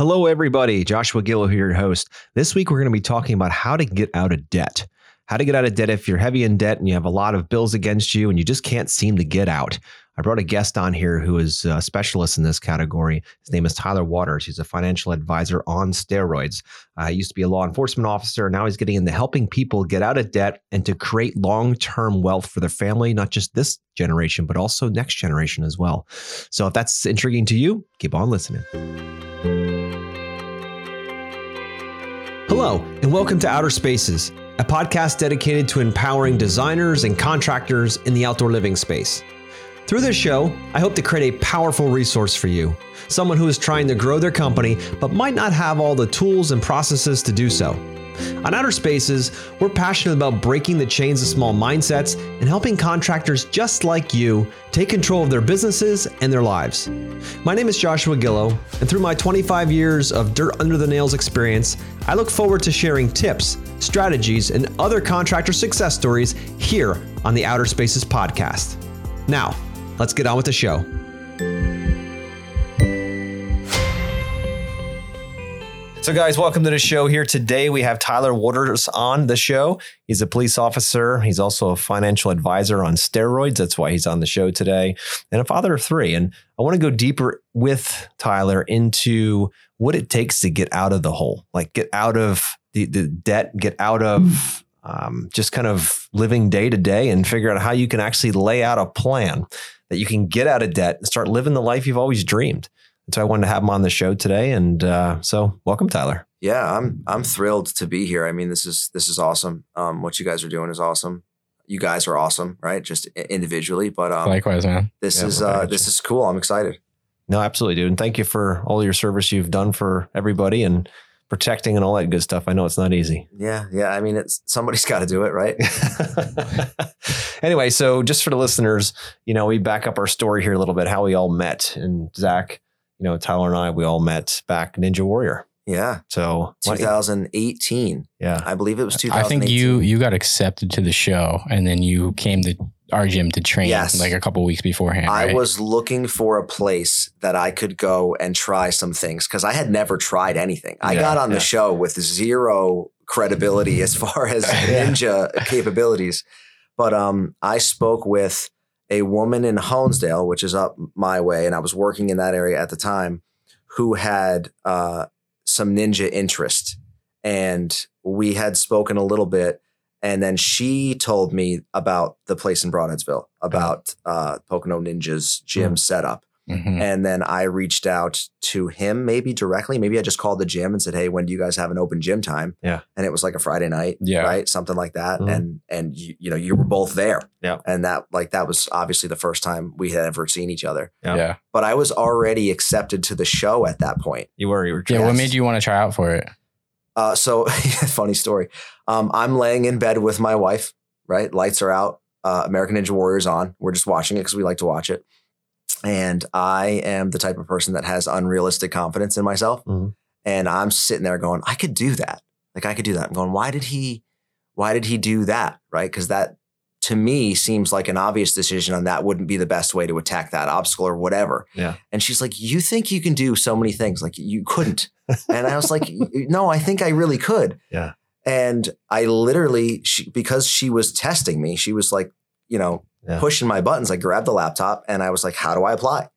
Hello, everybody. Joshua Gillow here, your host. This week, we're going to be talking about how to get out of debt. How to get out of debt if you're heavy in debt and you have a lot of bills against you and you just can't seem to get out. I brought a guest on here who is a specialist in this category. His name is Tyler Waters. He's a financial advisor on steroids. Uh, he used to be a law enforcement officer. and Now he's getting into helping people get out of debt and to create long term wealth for their family, not just this generation, but also next generation as well. So if that's intriguing to you, keep on listening. Hello, and welcome to Outer Spaces, a podcast dedicated to empowering designers and contractors in the outdoor living space. Through this show, I hope to create a powerful resource for you, someone who is trying to grow their company but might not have all the tools and processes to do so. On Outer Spaces, we're passionate about breaking the chains of small mindsets and helping contractors just like you take control of their businesses and their lives. My name is Joshua Gillow, and through my 25 years of dirt under the nails experience, I look forward to sharing tips, strategies, and other contractor success stories here on the Outer Spaces podcast. Now, let's get on with the show. So, guys, welcome to the show here today. We have Tyler Waters on the show. He's a police officer. He's also a financial advisor on steroids. That's why he's on the show today, and a father of three. And I want to go deeper with Tyler into what it takes to get out of the hole, like get out of the, the debt, get out of um, just kind of living day to day and figure out how you can actually lay out a plan that you can get out of debt and start living the life you've always dreamed. So I wanted to have him on the show today, and uh, so welcome, Tyler. Yeah, I'm I'm thrilled to be here. I mean, this is this is awesome. Um, what you guys are doing is awesome. You guys are awesome, right? Just individually, but um, likewise, man. This yeah, is uh, this is cool. I'm excited. No, absolutely, dude. And thank you for all your service you've done for everybody and protecting and all that good stuff. I know it's not easy. Yeah, yeah. I mean, it's somebody's got to do it, right? anyway, so just for the listeners, you know, we back up our story here a little bit, how we all met, and Zach you know, Tyler and I, we all met back Ninja Warrior. Yeah. So 2018. Yeah. I believe it was 2018. I think you you got accepted to the show and then you came to our gym to train yes. like a couple weeks beforehand. I was looking for a place that I could go and try some things because I had never tried anything. I yeah, got on yeah. the show with zero credibility as far as ninja capabilities. But um, I spoke with a woman in Honesdale, which is up my way, and I was working in that area at the time, who had uh, some ninja interest. And we had spoken a little bit. And then she told me about the place in Brodheadsville, about uh, Pocono Ninja's gym mm. setup. Mm-hmm. And then I reached out to him, maybe directly. Maybe I just called the gym and said, "Hey, when do you guys have an open gym time?" Yeah, and it was like a Friday night, yeah, right, something like that. Mm-hmm. And and you, you know you were both there, yeah, and that like that was obviously the first time we had ever seen each other. Yeah, yeah. but I was already accepted to the show at that point. You were, you were. Yeah, what made you want to try out for it? Uh, so funny story. Um, I'm laying in bed with my wife. Right, lights are out. Uh, American Ninja Warriors on. We're just watching it because we like to watch it. And I am the type of person that has unrealistic confidence in myself. Mm-hmm. And I'm sitting there going, I could do that. Like I could do that. I'm going, why did he, why did he do that? Right. Cause that to me seems like an obvious decision and that wouldn't be the best way to attack that obstacle or whatever. Yeah. And she's like, you think you can do so many things. Like you couldn't. and I was like, no, I think I really could. Yeah. And I literally, she, because she was testing me, she was like, you know, yeah. pushing my buttons. I grabbed the laptop and I was like, how do I apply?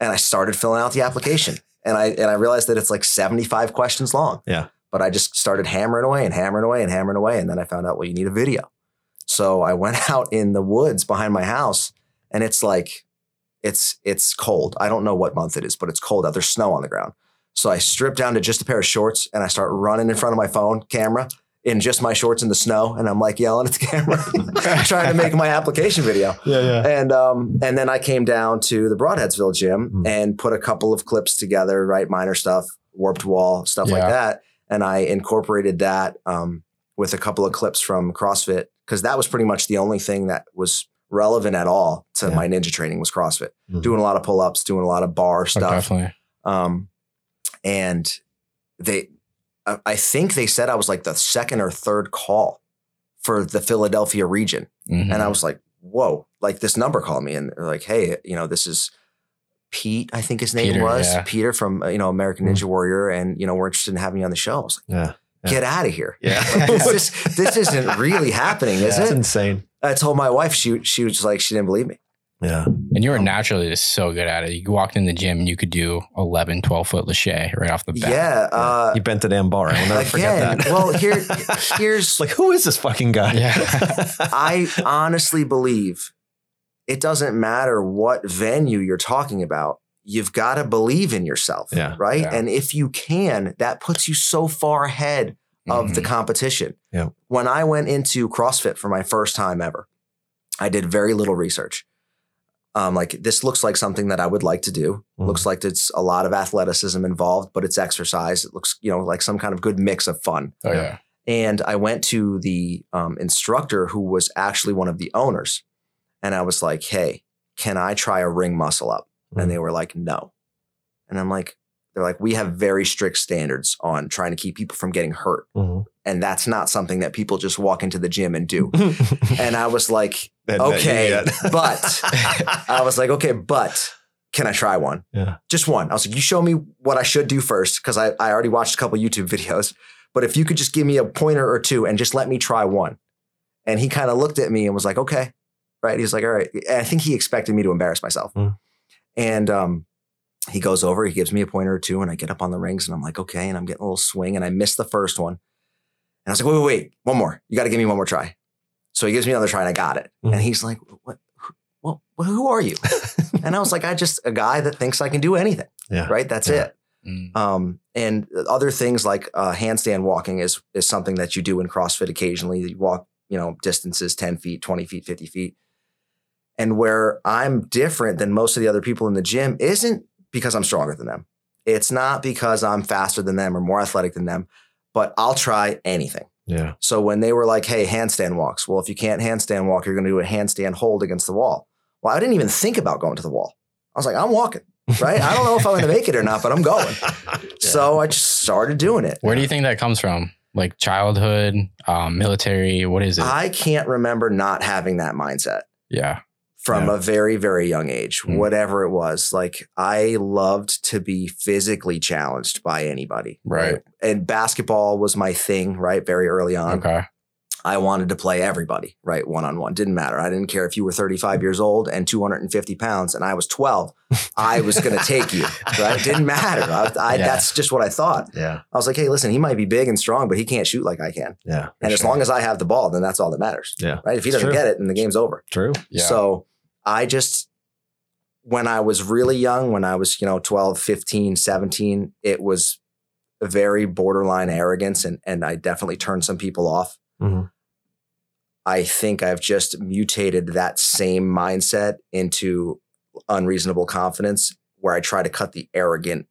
And I started filling out the application. And I and I realized that it's like 75 questions long. Yeah. But I just started hammering away and hammering away and hammering away. And then I found out, well, you need a video. So I went out in the woods behind my house and it's like, it's it's cold. I don't know what month it is, but it's cold out. There's snow on the ground. So I strip down to just a pair of shorts and I start running in front of my phone camera in just my shorts in the snow, and I'm like yelling at the camera, trying to make my application video. Yeah, yeah. And um, and then I came down to the Brodheadsville gym mm-hmm. and put a couple of clips together, right? Minor stuff, warped wall, stuff yeah. like that, and I incorporated that um, with a couple of clips from CrossFit because that was pretty much the only thing that was relevant at all to yeah. my ninja training was CrossFit. Mm-hmm. Doing a lot of pull ups, doing a lot of bar oh, stuff. Oh, definitely. Um, and they I think they said I was like the second or third call for the Philadelphia region. Mm-hmm. And I was like, whoa, like this number called me and they're like, hey, you know, this is Pete, I think his name Peter, was yeah. Peter from uh, you know American Ninja mm. Warrior, and you know we're interested in having you on the show. Like, yeah. yeah. Get out of here! Yeah, this, is, this isn't really happening, is yeah, it? insane. I told my wife she she was like she didn't believe me. Yeah. And you were naturally just so good at it. You walked in the gym and you could do 11, 12 foot lache right off the bat. Yeah. Uh, you bent the damn bar. I'll never again, forget that. well, here, here's like, who is this fucking guy? Yeah. I honestly believe it doesn't matter what venue you're talking about. You've got to believe in yourself. Yeah. Right. Yeah. And if you can, that puts you so far ahead of mm-hmm. the competition. Yeah. When I went into CrossFit for my first time ever, I did very little research um, like this looks like something that I would like to do. Mm. Looks like it's a lot of athleticism involved, but it's exercise. It looks, you know, like some kind of good mix of fun. Oh yeah. And I went to the um, instructor who was actually one of the owners, and I was like, "Hey, can I try a ring muscle up?" Mm. And they were like, "No." And I'm like, they're like, we have very strict standards on trying to keep people from getting hurt. Mm-hmm. And that's not something that people just walk into the gym and do. and I was like, okay, but I was like, okay, but can I try one? Yeah. Just one. I was like, you show me what I should do first, because I, I already watched a couple YouTube videos. But if you could just give me a pointer or two and just let me try one. And he kind of looked at me and was like, okay. Right. He's like, all right. And I think he expected me to embarrass myself. Mm. And um, he goes over, he gives me a pointer or two, and I get up on the rings and I'm like, okay. And I'm getting a little swing and I missed the first one. And I was like, wait, wait, wait, one more. You got to give me one more try. So he gives me another try and I got it. Mm-hmm. And he's like, what? Well, who are you? and I was like, I just a guy that thinks I can do anything. Yeah. Right. That's yeah. it. Mm. Um, and other things like uh, handstand walking is is something that you do in CrossFit occasionally. You walk, you know, distances 10 feet, 20 feet, 50 feet. And where I'm different than most of the other people in the gym isn't because I'm stronger than them. It's not because I'm faster than them or more athletic than them, but I'll try anything. Yeah. So when they were like, hey, handstand walks, well, if you can't handstand walk, you're going to do a handstand hold against the wall. Well, I didn't even think about going to the wall. I was like, I'm walking, right? I don't know if I'm going to make it or not, but I'm going. yeah. So I just started doing it. Where do you think that comes from? Like childhood, um, military? What is it? I can't remember not having that mindset. Yeah from yeah. a very very young age mm. whatever it was like i loved to be physically challenged by anybody. Right. and basketball was my thing right very early on. Okay. I wanted to play everybody right one on one didn't matter. I didn't care if you were 35 years old and 250 pounds and i was 12 i was going to take you right? It didn't matter. I, I, yeah. that's just what i thought. Yeah. I was like hey listen he might be big and strong but he can't shoot like i can. Yeah and sure. as long as i have the ball then that's all that matters yeah. right? If he doesn't get it then the game's over. True. Yeah. so I just, when I was really young, when I was, you know, 12, 15, 17, it was very borderline arrogance and, and I definitely turned some people off. Mm-hmm. I think I've just mutated that same mindset into unreasonable confidence where I try to cut the arrogant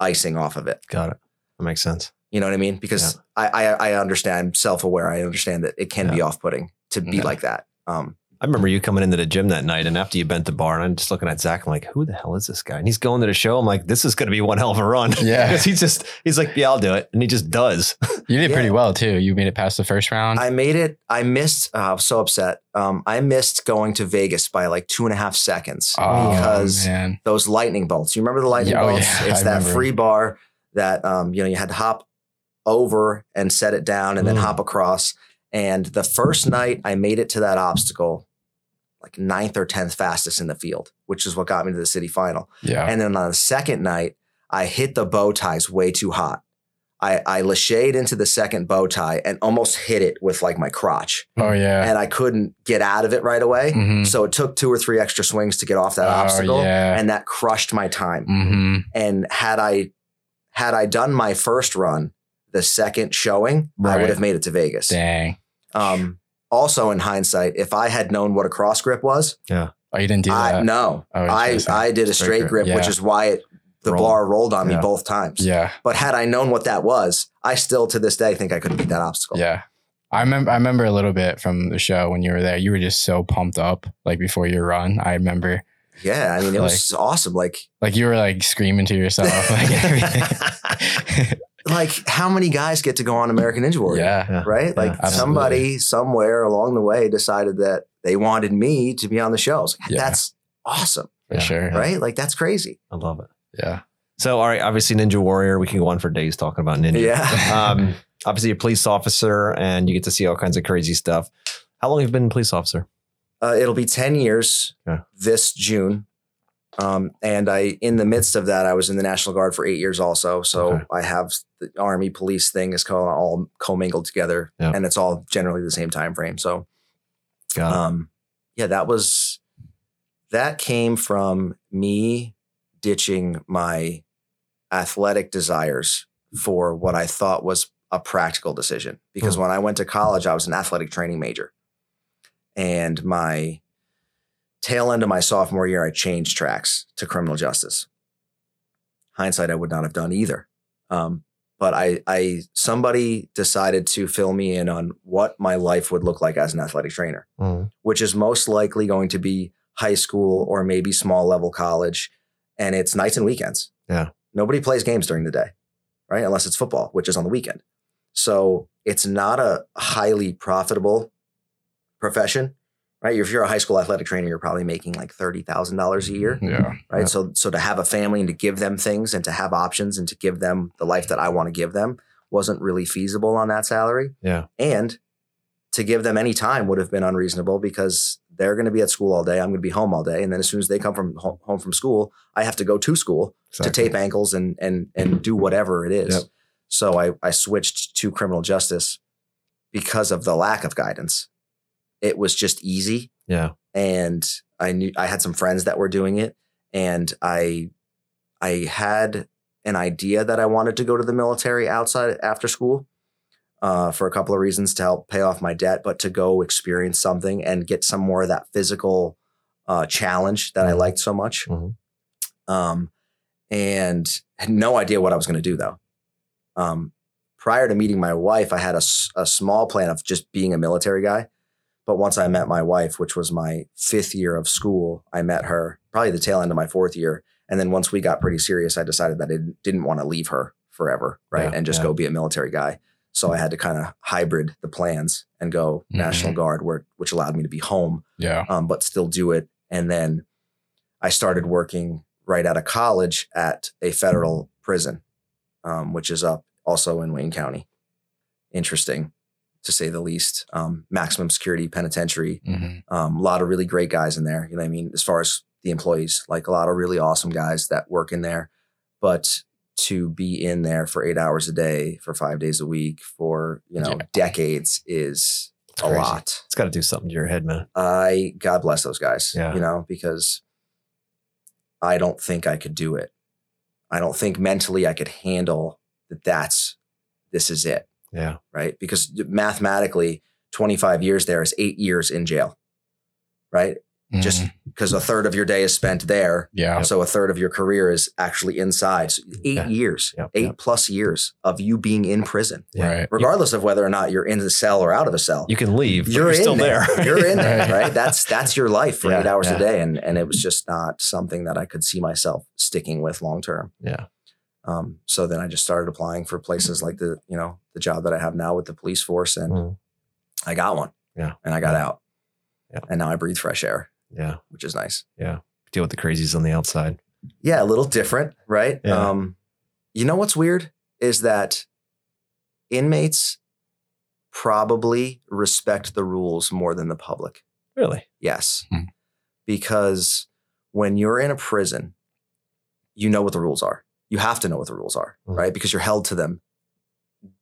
icing off of it. Got it. That makes sense. You know what I mean? Because yeah. I, I, I understand self aware. I understand that it can yeah. be off putting to be yeah. like that. Um, I remember you coming into the gym that night, and after you bent the bar, and I'm just looking at Zach. I'm like, "Who the hell is this guy?" And he's going to the show. I'm like, "This is going to be one hell of a run." Yeah, because he's just he's like, "Yeah, I'll do it," and he just does. You did yeah. pretty well too. You made it past the first round. I made it. I missed. Uh, I was so upset. Um, I missed going to Vegas by like two and a half seconds oh, because man. those lightning bolts. You remember the lightning oh, bolts? Yeah, it's I that remember. free bar that um, you know you had to hop over and set it down and mm. then hop across. And the first night I made it to that obstacle, like ninth or 10th fastest in the field, which is what got me to the city final. Yeah. And then on the second night, I hit the bow ties way too hot. I, I lacheyed into the second bow tie and almost hit it with like my crotch. Oh, yeah. And I couldn't get out of it right away. Mm-hmm. So it took two or three extra swings to get off that oh, obstacle. Yeah. And that crushed my time. Mm-hmm. And had I had I done my first run, the second showing, right. I would have made it to Vegas. Dang. Um, also in hindsight, if I had known what a cross grip was, yeah. Oh, you didn't do that? No, oh, I, I did a straight, straight grip, grip yeah. which is why it, the Roll. bar rolled on yeah. me both times. Yeah. But had I known what that was, I still to this day think I could beat that obstacle. Yeah. I remember I remember a little bit from the show when you were there. You were just so pumped up like before your run. I remember. Yeah, I mean it like, was awesome. Like like you were like screaming to yourself like everything. like how many guys get to go on American Ninja Warrior? Yeah. Right? Like yeah, somebody somewhere along the way decided that they wanted me to be on the shows. Yeah. That's awesome. for Yeah. sure. right? Like that's crazy. I love it. Yeah. So, all right, obviously, Ninja Warrior. We can go on for days talking about Ninja. Yeah. Um, obviously, a police officer, and you get to see all kinds of crazy stuff. How long have you been a police officer? Uh, it'll be 10 years Okay. this June. Um, and I, in the midst of that, I was in the National Guard for eight years also. So Okay. I have the Army police thing is called all commingled together Yeah. and it's all generally the same time frame. So, um, yeah, that was, that came from me ditching my athletic desires for what I thought was a practical decision. Because Hmm. when I went to college, I was an athletic training major. And my tail end of my sophomore year, I changed tracks to criminal justice. Hindsight, I would not have done either. Um, but I, I, somebody decided to fill me in on what my life would look like as an athletic trainer Mhm. which is most likely going to be high school or maybe small level college. And it's nights and weekends. Yeah. Nobody plays games during the day, right? Unless it's football, which is on the weekend. So it's not a highly profitable profession, right? If you're a high school athletic trainer, you're probably making like $30,000 a year mm-hmm. Yeah. right? Yeah. So so to have a family and to give them things and to have options and to give them the life that I want to give them wasn't really feasible on that salary. Yeah. And to give them any time would have been unreasonable because they're going to be at school all day. I'm going to be home all day, and then as soon as they come from home, home from school, I have to go to school to tape ankles and and and do whatever it is. Yep. So I I switched to criminal justice because of the lack of guidance. It was just easy Yeah. and I knew I had some friends that were doing it, and I I had an idea that I wanted to go to the military outside after school uh, for a couple of reasons to help pay off my debt, but to go experience something and get some more of that physical uh, challenge that I Mhm. liked so much. Mhm. Um, and had no idea what I was going to do though. Um, prior to meeting my wife, I had a, a small plan of just being a military guy. But once I met my wife, which was my fifth year of school, I met her probably the tail end of my fourth year. And then once we got pretty serious, I decided that I didn't, want to leave her forever, right? Yeah, and just yeah. go be a military guy. So I had to kind of hybrid the plans and go National Guard, where which allowed me to be home Yeah. um, but still do it. And then I started working right out of college at a federal prison, um, which is up also in Wayne County. Interesting, to say the least. Um, maximum security penitentiary. hmm Um, a lot of really great guys in there. You know what I mean? As far as the employees, like a lot of really awesome guys that work in there. But to be in there for eight hours a day, for five days a week, for you know Yeah. decades is It's a crazy. lot. It's got to do something to your head, man. I God bless those guys. Yeah. You know, because I don't think I could do it. I don't think mentally I could handle that that's this is it, Yeah. right? Because mathematically, 25 years there is eight years in jail. Right? Just Mhm. because a third of your day is spent there. yeah. So a third of your career is actually inside. So eight Yeah. years, Yep, eight yep. plus years of you being in prison. Right. regardless of whether or not you're in the cell or out of the cell You can leave, you're, you're, in still there. there. you're in there, Right. right? That's that's your life for Yeah, eight hours yeah. a day, and and it was just not something that I could see myself sticking with long term. yeah. Um, so then I just started applying for places like the you know the job that I have now with the police force, and Mhm. I got one. Yeah. and I got Yeah. out. Yeah. and now I breathe fresh air, Yeah. which is nice. Yeah. Deal with the crazies on the outside. Yeah, a little different, right? Yeah. Um, you know what's weird is that inmates probably respect the rules more than the public. Really? Yes. Hmm. Because when you're in a prison, you know what the rules are. You have to know what the rules are, Mhm. right? Because you're held to them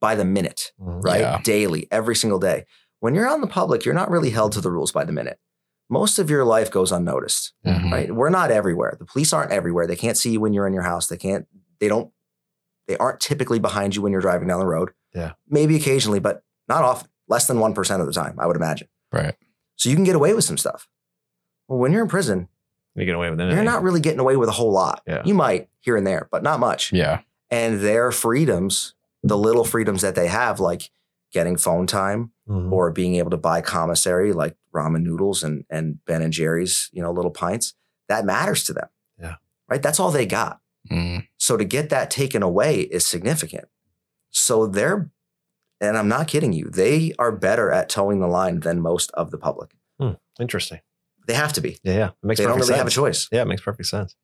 by the minute, Mhm. right? Yeah. Daily, every single day. When you're out in the public, you're not really held to the rules by the minute. Most of your life goes unnoticed, Mhm. right? We're not everywhere. The police aren't everywhere. They can't see you when you're in your house. They can't, they don't, they aren't typically behind you when you're driving down the road. Yeah. Maybe occasionally, but not often. Less than 1% of the time, I would imagine. Right. So you can get away with some stuff. Well, when you're in prison, You get away with anything. you're not really getting away with a whole lot. Yeah. You might here and there, but not much. Yeah. And their freedoms, the little freedoms that they have, like getting phone time Mhm. or being able to buy commissary like ramen noodles and and Ben and Jerry's, you know, little pints, that matters to them. Yeah. Right? That's all they got. Mm. So to get that taken away is significant. So they're and I'm not kidding you, they are better at toeing the line than most of the public. Interesting. They have to be. Yeah, yeah. It makes They don't really have a choice. Yeah, it makes perfect sense.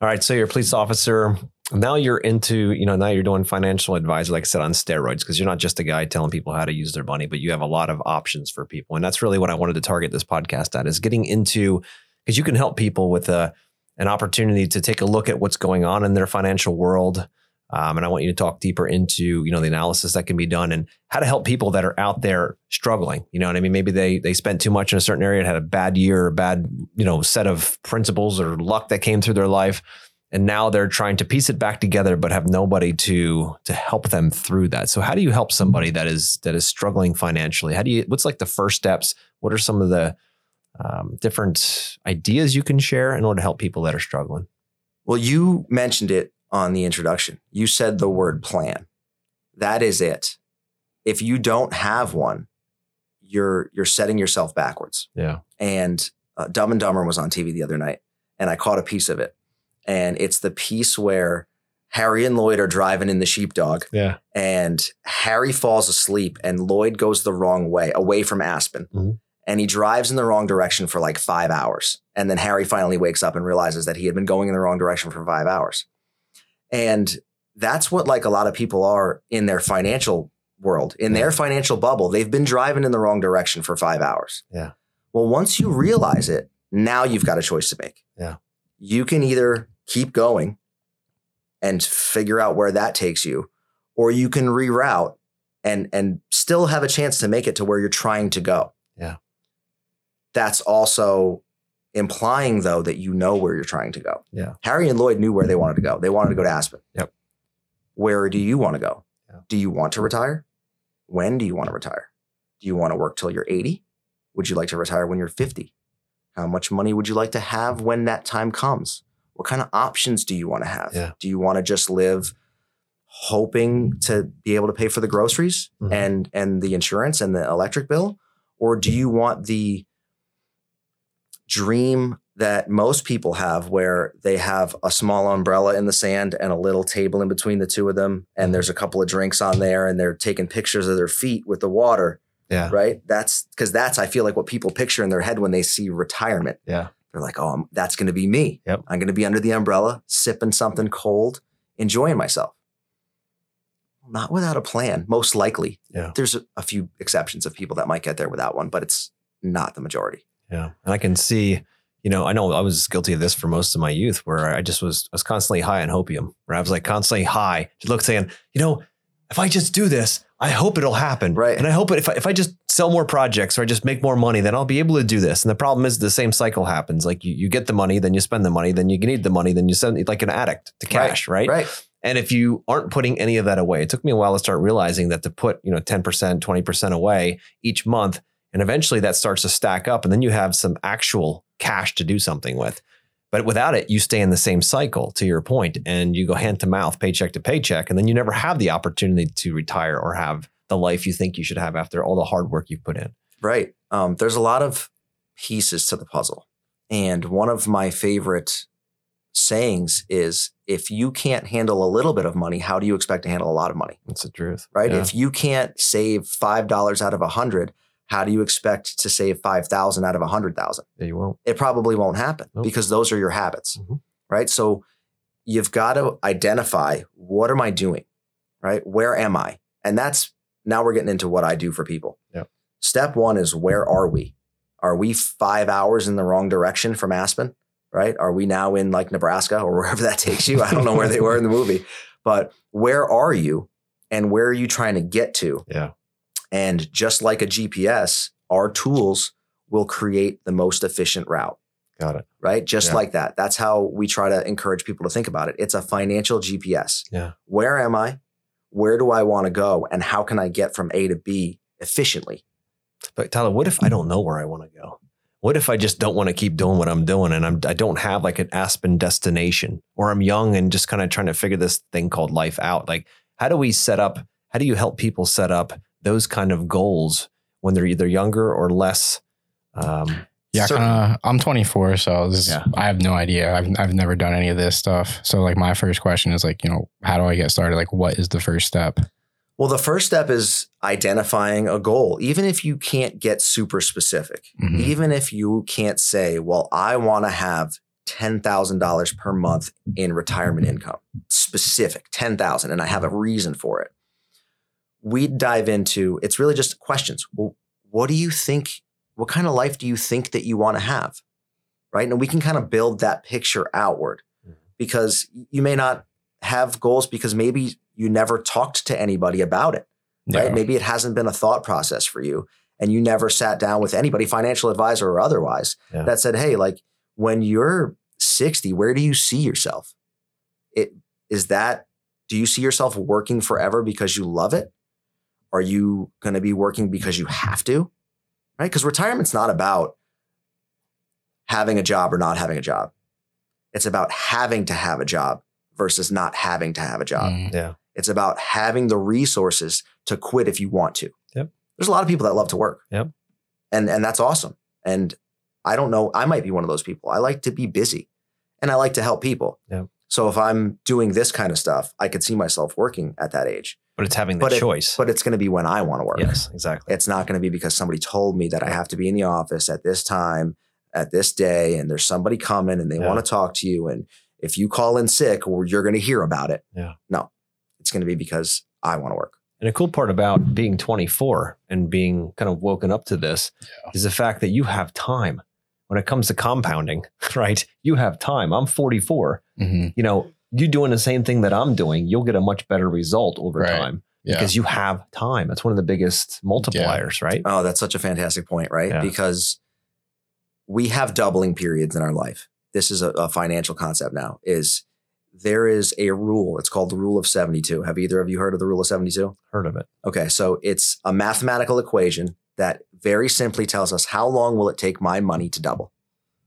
All right, so you're a police officer. Now you're into, you know, now you're doing financial advisor, like I said, on steroids, because you're not just a guy telling people how to use their money, but you have a lot of options for people. And that's really what I wanted to target this podcast at is getting into, because you can help people with a, an opportunity to take a look at what's going on in their financial world. Um, and I want you to talk deeper into, you know, the analysis that can be done and how to help people that are out there struggling. You know what I mean? Maybe they they spent too much in a certain area and had a bad year, or bad, you know, set of principles or luck that came through their life. And now they're trying to piece it back together, but have nobody to to help them through that. So how do you help somebody that is that is struggling financially? How do you what's like the first steps? What are some of the um, different ideas you can share in order to help people that are struggling? Well, you mentioned it on the introduction. You said the word plan. That is it. If you don't have one, you're you're setting yourself backwards. Yeah. And uh, Dumb and Dumber was on TV the other night, and I caught a piece of it. And it's the piece where Harry and Lloyd are driving in the sheepdog, Yeah. and Harry falls asleep, and Lloyd goes the wrong way, away from Aspen. Mhm. And he drives in the wrong direction for like five hours. And then Harry finally wakes up and realizes that he had been going in the wrong direction for five hours. And that's what like a lot of people are in their financial world, in their financial bubble. They've been driving in the wrong direction for five hours. Yeah. Well, once you realize it, now you've got a choice to make. Yeah. You can either keep going and figure out where that takes you, or you can reroute and and still have a chance to make it to where you're trying to go. Yeah. That's also implying though that you know where you're trying to go. Yeah. Harry and Lloyd knew where they wanted to go. They wanted to go to Aspen. Yep. Where do you want to go? Yeah. Do you want to retire? When do you want to retire? Do you want to work till you're 80? Would you like to retire when you're 50? How much money would you like to have when that time comes? What kind of options do you want to have? Yeah. Do you want to just live hoping to be able to pay for the groceries Mhm. and and the insurance and the electric bill or do you want the dream that most people have where they have a small umbrella in the sand and a little table in between the two of them and mm-hmm. there's a couple of drinks on there and they're taking pictures of their feet with the water Yeah. right that's because that's i feel like what people picture in their head when they see retirement Yeah. they're like oh I'm, that's going to be me Yep. i'm going to be under the umbrella sipping something cold enjoying myself not without a plan most likely Yeah. there's a, a few exceptions of people that might get there without one but it's not the majority Yeah. And I can see, you know, I know I was guilty of this for most of my youth where I just was, I was constantly high on hopium, where I was like constantly high, just look saying, you know, if I just do this, I hope it'll happen. Right. And I hope it, if I, if I just sell more projects or I just make more money, then I'll be able to do this. And the problem is the same cycle happens. Like you, you get the money, then you spend the money, then you need the money, then you send like an addict to cash, right? right And if you aren't putting any of that away, it took me a while to start realizing that to put, you know, 10%, 20% away each month, and eventually that starts to stack up. And then you have some actual cash to do something with. But without it, you stay in the same cycle to your point, and you go hand to mouth, paycheck to paycheck. And then you never have the opportunity to retire or have the life you think you should have after all the hard work you've put in. Right. Um, there's a lot of pieces to the puzzle. And one of my favorite sayings is if you can't handle a little bit of money, how do you expect to handle a lot of money? That's the truth. Right. Yeah. If you can't save $5 out of a hundred, how do you expect to save 5,000 out of a hundred thousand? Yeah, you won't. It probably won't happen Nope. because those are your habits. Mhm. Right. So you've got to identify what am I doing? Right. Where am I? And that's now we're getting into what I do for people. Yep. Step one is where are we? Are we five hours in the wrong direction from Aspen? Right? Are we now in like Nebraska or wherever that takes you? I don't know where they were in the movie, but where are you and where are you trying to get to? Yeah. And just like a GPS, our tools will create the most efficient route Got it. right? Just Yeah. like that. That's how we try to encourage people to think about it. It's a financial GPS. Yeah. Where am I? Where do I want to go? And how can I get from A to B efficiently? But Tyler, what if I don't know where I want to go? What if I just don't want to keep doing what I'm doing and I'm, I don't have like an Aspen destination or I'm young and just kind of trying to figure this thing called life out? Like, how do we set up, how do you help people set up those kind of goals when they're either younger or less? Um, Yeah, kinda, I'm 24, so this is, Yeah. I have no idea. I've I've never done any of this stuff. So like my first question is like, you know, how do I get started? Like, what is the first step? Well, the first step is identifying a goal. Even if you can't get super specific, Mhm. even if you can't say, well, I want to have $10,000 per month in retirement income, specific 10,000, and I have a reason for it. We dive into it's really just questions. Well, what do you think? What kind of life do you think that you want to have? Right. And we can kind of build that picture outward Mhm. because you may not have goals because maybe you never talked to anybody about it right? Maybe it hasn't been a thought process for you and you never sat down with anybody, financial advisor or otherwise, Yeah. that said, hey, like when you're 60, where do you see yourself? It is that do you see yourself working forever because you love it? Are you going to be working because you have to? Right? Because retirement's not about having a job or not having a job. It's about having to have a job versus not having to have a job. Mm. Yeah. It's about having the resources to quit if you want to. Yep. There's a lot of people that love to work. Yep. And and that's awesome. And I don't know, I might be one of those people. I like to be busy and I like to help people. Yep. So if I'm doing this kind of stuff, I could see myself working at that age. But it's having the But it- choice. But it's going to be when I want to work. yes, exactly. It's not going to be because somebody told me that I have to be in the office at this time, at this day, and there's somebody coming and they Yeah. want to talk to you. And if you call in sick, or you're going to hear about it. Yeah. No, it's going to be because I want to work. And a cool part about being 24 and being kind of woken up to this Yeah. is the fact that you have time. When it comes to compounding, right? You have time. I'm 44. Mhm. You know, you doing the same thing that I'm doing, you'll get a much better result over Right. time Yeah. because you have time. That's one of the biggest multipliers, right? Oh, that's such a fantastic point, right? Yeah. Because we have doubling periods in our life. This is a, a financial concept now. Is there is a rule? It's called the rule of 72. Have either of you heard of the rule of 72? Heard of it. Okay, so it's a mathematical equation that very simply tells us how long will it take my money to double?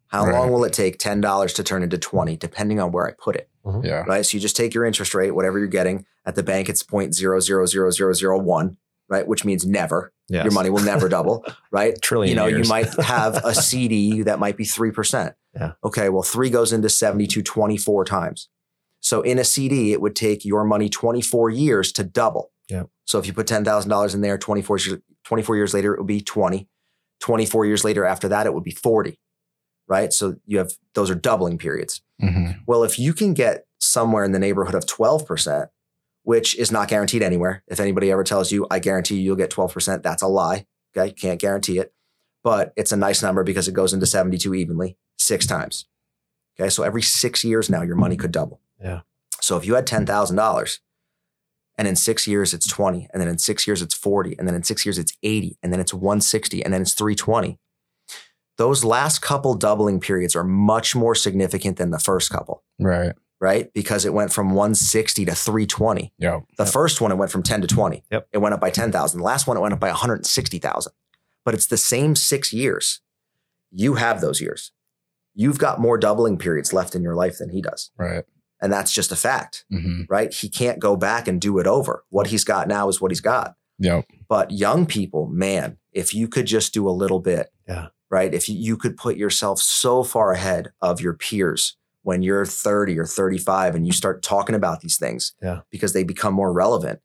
How Right. long will it take $10 to turn into 20 depending on where I put it? Mm-hmm. yeah. right? So you just take your interest rate, whatever you're getting at the bank, it's 0.000001, right? Which means never. Yes. Your money will never double, right? Trillion you know, years. you might have a CD that might be 3%. Yeah. Okay, well, three goes into 72 24 times. So in a CD, it would take your money 24 years to double. Yeah. So if you put $10,000 in there, 24, years- 24 years later, it would be 20. 24 years later after that, it would be 40, right? So you have, those are doubling periods. Mhm. Well, if you can get somewhere in the neighborhood of 12%, which is not guaranteed anywhere, if anybody ever tells you, I guarantee you you'll get 12%, that's a lie. Okay. Can't guarantee it. But it's a nice number because it goes into 72 evenly six times. Okay. So every six years now, your money could double. Yeah. So if you had $10,000 and in six years it's 20, and then in six years it's 40, and then in six years it's 80, and then it's 160, and then it's 320. Those last couple doubling periods are much more significant than the first couple Right. right? Because it went from 160 to 320. Yep. The Yep. first one, it went from 10 to 20. Yep. It went up by 10,000. The last one, it went up by 160,000. But it's the same six years. You have those years. You've got more doubling periods left in your life than he does. Right. And that's just a fact, hmm right? He can't go back and do it over. What he's got now is what he's got. Yep. But young people, man, if you could just do a little bit, Yeah. Right? If you, could put yourself so far ahead of your peers when you're 30 or 35 and you start talking about these things Yeah. because they become more relevant.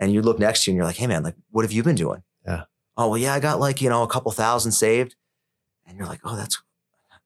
And you look next to you and you're like, hey, man, like, what have you been doing? Yeah. Oh, well, yeah, I got like, you know, a couple thousand saved. And you're like, oh, that's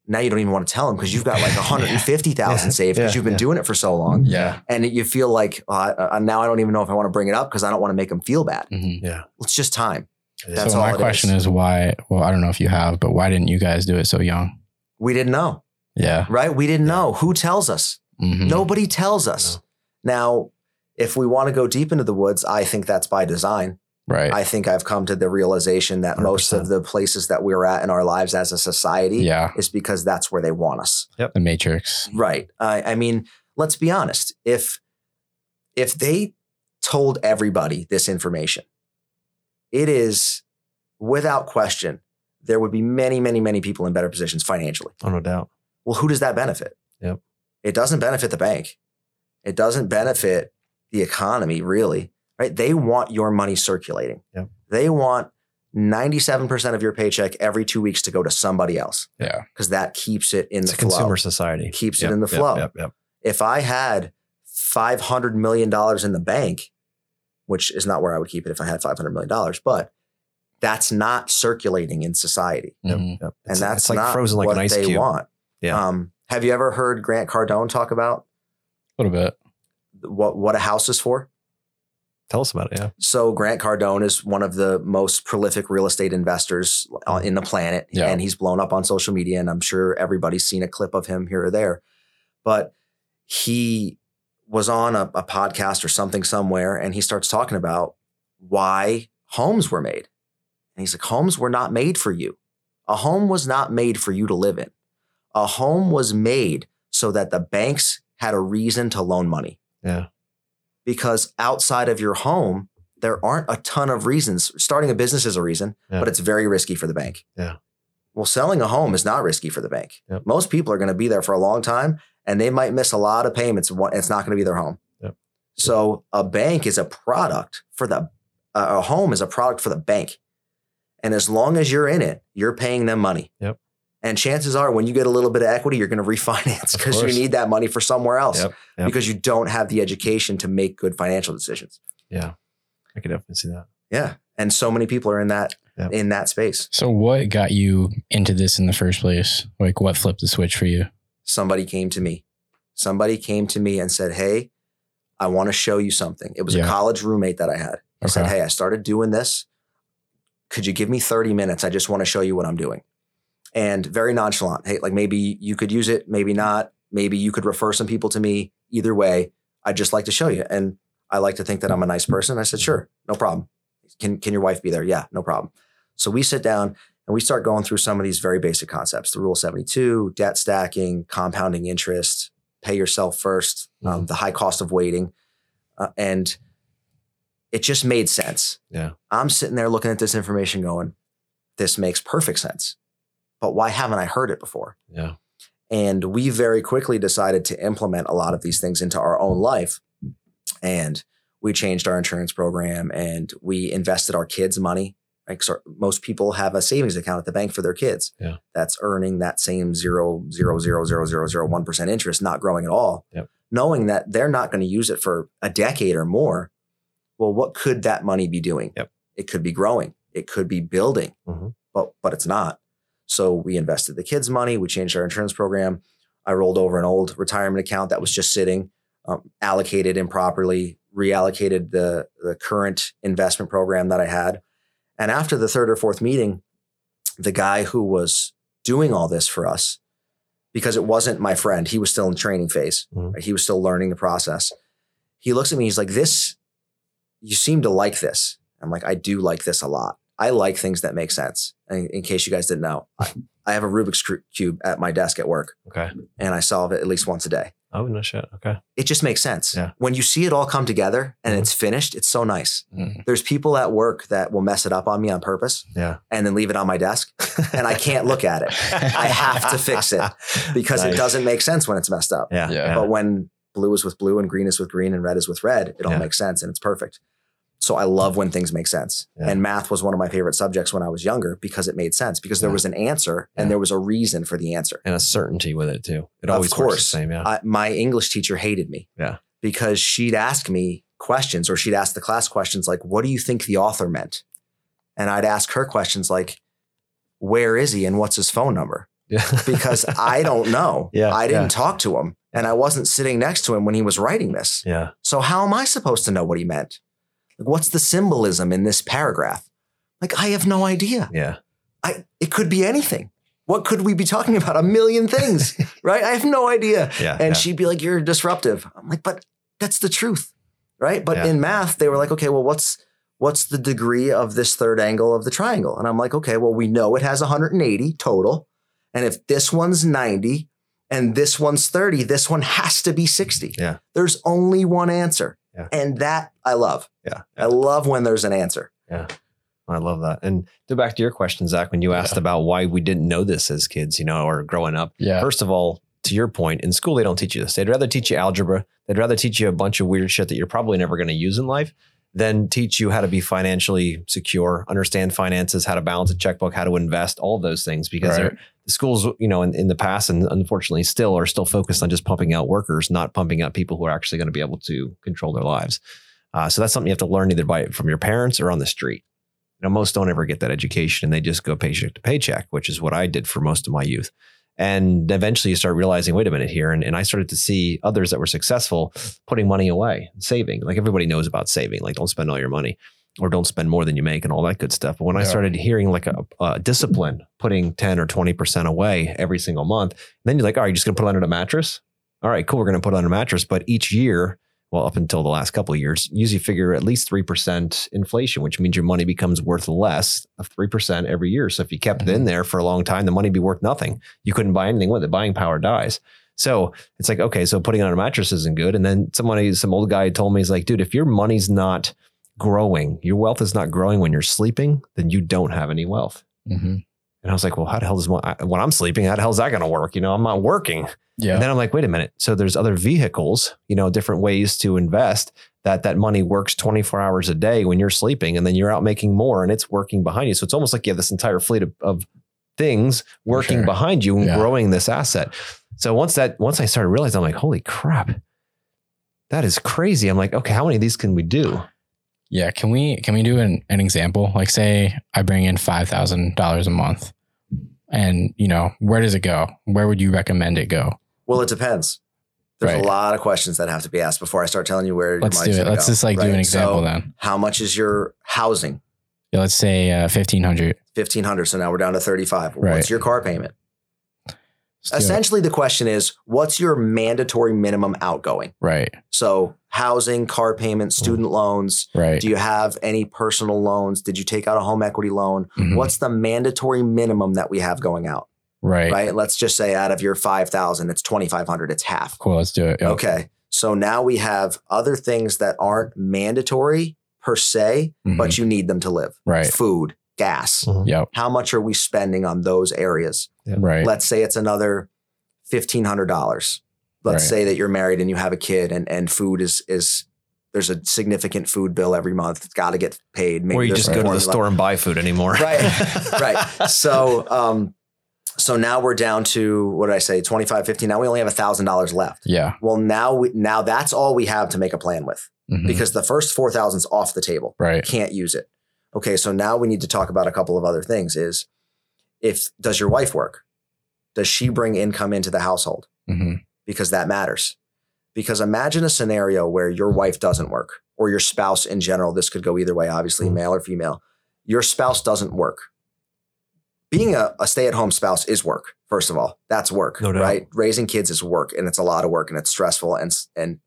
now you don't even want to tell them because you've got like 150,000 Yeah. saved because Yeah. you've been Yeah. doing it for so long. Yeah. And you feel like oh, I, I- now I don't even know if I want to bring it up because I don't want to make them feel bad. hmm Yeah. It's just time. That's so all my question is. is. why? Well, I don't know if you have, but why didn't you guys do it so young? We didn't know, Yeah. right? We didn't know. Who tells us? Mhm. Nobody tells us. Now, if we want to go deep into the woods, I think that's by design. Right. I think I've come to the realization that most of the places that we're at in our lives as a society yeah. is because that's where they want us. Yep. The Matrix. Right. I I mean, let's be honest. If if they told everybody this information, it is without question there would be many, many, many people in better positions financially. Oh, no doubt. Well, who does that benefit? Yep. It doesn't benefit the bank. It doesn't benefit the economy, really. Right? They want your money circulating. Yep. They want 97% of your paycheck every two weeks to go to somebody else Yeah. because that keeps it in It's the a flow. consumer society. Keeps it in the yep, flow. Yep, yep. If I had $500 million in the bank, which is not where I would keep it if I had $500 million, but that's not circulating in society. Mhm. Yep. And It's- that's it's like not frozen like what an ice they cube. want. Yeah. Um, have you ever heard Grant Cardone talk about A little bit. what, what a house is for? Tell us about it. Yeah. So Grant Cardone is one of the most prolific real estate investors on- in the planet, Yeah. and he's blown up on social media. And I'm sure everybody's seen a clip of him here or there. But he was on a, a podcast or something somewhere, and he starts talking about why homes were made. And he's like, homes were not made for you. A home was not made for you to live in. A home was made so that the banks had a reason to loan money Yeah. because outside of your home, there aren't a ton of reasons. Starting a business is a reason, Yeah. but it's very risky for the bank. Yeah. Well, selling a home is not risky for the bank. Yep. Most people are going to be there for a long time and they might miss a lot of payments. It's not going to be their home. Yep. So a bank is a product for the, uh, a home is a product for the bank. And as long as you're in it, you're paying them money. Yep. And chances are when you get a little bit of equity, you're going to refinance because you need that money for somewhere else Yep. Yep. because you don't have the education to make good financial decisions. Yeah. I could definitely see that. Yeah. And so many people are in that Yep. in that space. So, what got you into this in the first place? Like, what flipped the switch for you? Somebody came to me. Somebody came to me and said, Hey, I want to show you something. It was Yeah. a college roommate that I had. He said, Hey, I started doing this. Could you give me 30 minutes? I just want to show you what I'm doing. And very nonchalant. Hey, like maybe you could use it, maybe not. Maybe you could refer some people to me. Either way, I'd just like to show you. And I like to think that I'm a nice person. I said, Sure, no problem. Can, can your wife be there? Yeah, no problem. So we sit down and we start going through some of these very basic concepts the rule 72 debt stacking compounding interest pay yourself 1st um, the high cost of waiting. Uh, and it just made sense. Yeah. i'm sitting there looking at this information going this makes perfect sense but why haven't i heard it before? Yeah. and we very quickly decided to implement a lot of these things into our own life. And we changed our insurance program and we invested our kids money like so most people have a savings account at the bank for their kids Yeah. that's earning that same zero zero zero zero zero zero one percent interest not growing at all Yep. knowing that they're not going to use it for a decade or more well what could that money be doing Yep. it could be growing it could be building Mhm. but but it's not so we invested the kids money we changed our insurance program i rolled over an old retirement account that was just sitting um, allocated improperly reallocated the the current investment program that i had and after the third or fourth meeting the guy who was doing all this for us because it wasn't my friend he was still in training phase Mhm. right? he was still learning the process he looks at me he's like this you seem to like this i'm like i do like this a lot i like things that make sense and in case you guys didn't know I, I have a rubik's cube at my desk at work Okay. and i solve it at least once a day Oh no shit. Okay. it just makes sense Yeah. when you see it all come together and Mhm. it's finished it's so nice Mm. there's people at work that will mess it up on me on purpose Yeah. and then leave it on my desk and i can't look at it I have to fix it because it doesn't make sense when it's messed up Yeah. Yeah. but when blue is with blue and green is with green and red is with red, it all Yeah. makes sense and it's perfect. So I love when things make sense. Yeah. And math was one of my favorite subjects when I was younger because it made sense because there Yeah. was an answer and Yeah. there was a reason for the answer. and a certainty with it too. It Of always works course. the same. Yeah. I, my English teacher hated me. Yeah. Because she'd ask me questions or she'd ask the class questions like, what do you think the author meant? And I'd ask her questions like, where is he and what's his phone number? yeah. Because I don't know. Yeah, I didn't talk to him and I wasn't sitting next to him when he was writing this. yeah. So how am I supposed to know what he meant? Like, what's the symbolism in this paragraph? Like, I have no idea. Yeah. I it could be anything. What could we be talking about? A million things, right? I have no idea. Yeah. And yeah. she'd be like, "You're disruptive." I'm like, "But that's the truth, right?" But Yeah. in math, they were like, "Okay, well, what's what's the degree of this third angle of the triangle?" And I'm like, "Okay, well, we know it has 180 total, and if this one's 90 and this one's 30, this one has to be 60. Yeah. There's only one answer, Yeah. and that I love. yeah. I love when there's an answer. Yeah. I love that. And to back to your question, Zach, when you asked Yeah. about why we didn't know this as kids, you know, or growing up. Yeah. First of all, to your point, in school they don't teach you this. They'd rather teach you algebra. They'd rather teach you a bunch of weird shit that you're probably never going to use in life than teach you how to be financially secure, understand finances, how to balance a checkbook, how to invest, all of those things. Because Right. the schools, you know, in, in the past and unfortunately still are still focused on just pumping out workers, not pumping out people who are actually going to be able to control their lives. Uh, so that's something you have to learn either by from your parents or on the street. You know, most don't ever get that education and they just go paycheck to paycheck, which is what I did for most of my youth. And eventually you start realizing, wait a minute here. And, and I started to see others that were successful putting money away, saving. Like everybody knows about saving, like don't spend all your money or don't spend more than you make and all that good stuff. But when yeah. I started hearing like a, a, discipline, putting 10 or 20% away every single month, then you're like, all right, you're just going to put it under a mattress. All right, cool. We're going to put it under a mattress. But each year, well, up until the last couple of years, usually figure at least 3% inflation, which means your money becomes worth less of 3% every year. So if you kept mm-hmm. it in mm-hmm. there for a long time, the money would be worth nothing. You couldn't buy anything with it. Buying power dies. So it's like, okay, so putting it on a mattress isn't good. And then somebody, some old guy told me, he's like, dude, if your money's not growing, your wealth is not growing when you're sleeping, then you don't have any wealth. Mm-hmm. And I was like, well, how the hell does when I'm sleeping, how the hell is that going to work? You know, I'm not working. Yeah. And then I'm like, wait a minute. So there's other vehicles, you know, different ways to invest that that money works 24 hours a day when you're sleeping and then you're out making more and it's working behind you. So it's almost like you have this entire fleet of, of things working sure. behind you and yeah. growing this asset. So once that, once I started realizing, I'm like, holy crap, that is crazy. I'm like, okay, how many of these can we do? Yeah, can we can we do an, an example? Like say I bring in five thousand dollars a month. And you know, where does it go? Where would you recommend it go? Well, it depends. There's right. a lot of questions that have to be asked before I start telling you where. Let's do it. Let's go, just like right? do an example so then. How much is your housing? Yeah, let's say uh, fifteen hundred. Fifteen hundred. So now we're down to thirty five. Right. What's your car payment? Essentially, the question is, what's your mandatory minimum outgoing? Right. So housing, car payments, mm. student loans. Right. Do you have any personal loans? Did you take out a home equity loan? Mm-hmm. What's the mandatory minimum that we have going out? Right. Right. Let's just say out of your 5,000, it's 2,500. It's half. Cool. Let's do it. Yep. Okay. So now we have other things that aren't mandatory per se, mm-hmm. but you need them to live. Right. Food, gas. Mm-hmm. Yep. How much are we spending on those areas? Yep. Right. Let's say it's another $1,500. Let's right. say that you're married and you have a kid and, and food is, is, there's a significant food bill every month. It's got to get paid. Maybe or you just go to the store and buy food anymore. Right. right. So, um, so now we're down to what did I say? 25, 15. Now we only have a thousand dollars left. Yeah. Well, now we, now that's all we have to make a plan with mm-hmm. because the first 4,000 is off the table. Right. Can't use it. Okay. So now we need to talk about a couple of other things is if, does your wife work? Does she bring income into the household? Mm-hmm. Because that matters. Because imagine a scenario where your wife doesn't work or your spouse in general. This could go either way, obviously, mm-hmm. male or female. Your spouse doesn't work. Being a, a stay at home spouse is work, first of all. That's work, no right? Raising kids is work and it's a lot of work and it's stressful and, and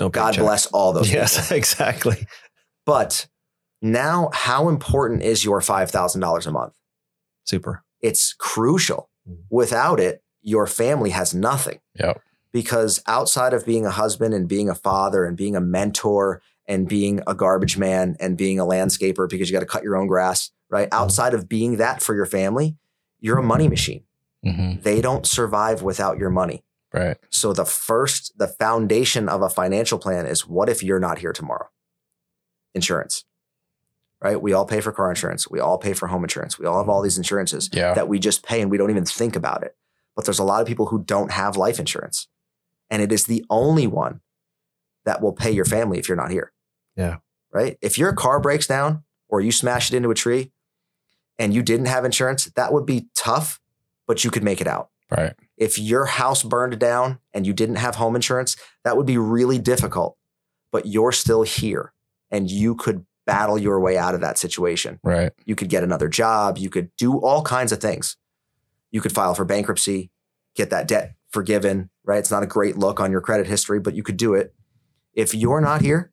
no God bless all those. Yes, people. exactly. But now, how important is your $5,000 a month? Super. It's crucial. Mm-hmm. Without it, your family has nothing. Yep. Because outside of being a husband and being a father and being a mentor and being a garbage man and being a landscaper because you got to cut your own grass, right? Mm-hmm. Outside of being that for your family, you're a money machine. Mm-hmm. They don't survive without your money. Right. So the first, the foundation of a financial plan is what if you're not here tomorrow? Insurance. Right? We all pay for car insurance. We all pay for home insurance. We all have all these insurances yeah. that we just pay and we don't even think about it. But there's a lot of people who don't have life insurance. And it is the only one that will pay your family if you're not here. Yeah. Right? If your car breaks down or you smash it into a tree and you didn't have insurance, that would be tough, but you could make it out. Right. If your house burned down and you didn't have home insurance, that would be really difficult, but you're still here and you could battle your way out of that situation. Right. You could get another job. You could do all kinds of things. You could file for bankruptcy, get that debt forgiven, right? It's not a great look on your credit history, but you could do it. If you're not here,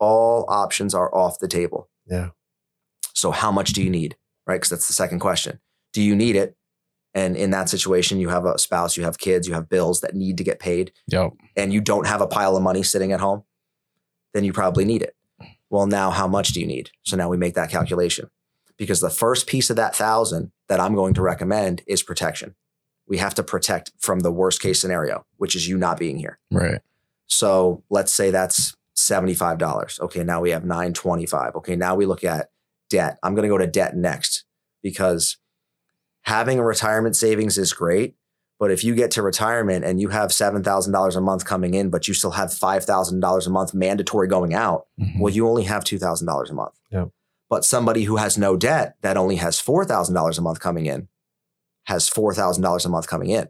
all options are off the table. Yeah. So how much do you need? Right? Because that's the second question. Do you need it? And in that situation, you have a spouse, you have kids, you have bills that need to get paid. Yep. And you don't have a pile of money sitting at home, then you probably need it. Well, now how much do you need? So now we make that calculation because the first piece of that thousand that I'm going to recommend is protection. We have to protect from the worst case scenario, which is you not being here. Right. So let's say that's $75. Okay, now we have 925. Okay, now we look at debt. I'm going to go to debt next because having a retirement savings is great, But if you get to retirement and you have $7,000 a month coming in, but you still have $5,000 a month mandatory going out, Mhm. well, you only have $2,000 a month. Yep. But somebody who has no debt that only has $4,000 a month coming in has $4,000 a month coming in.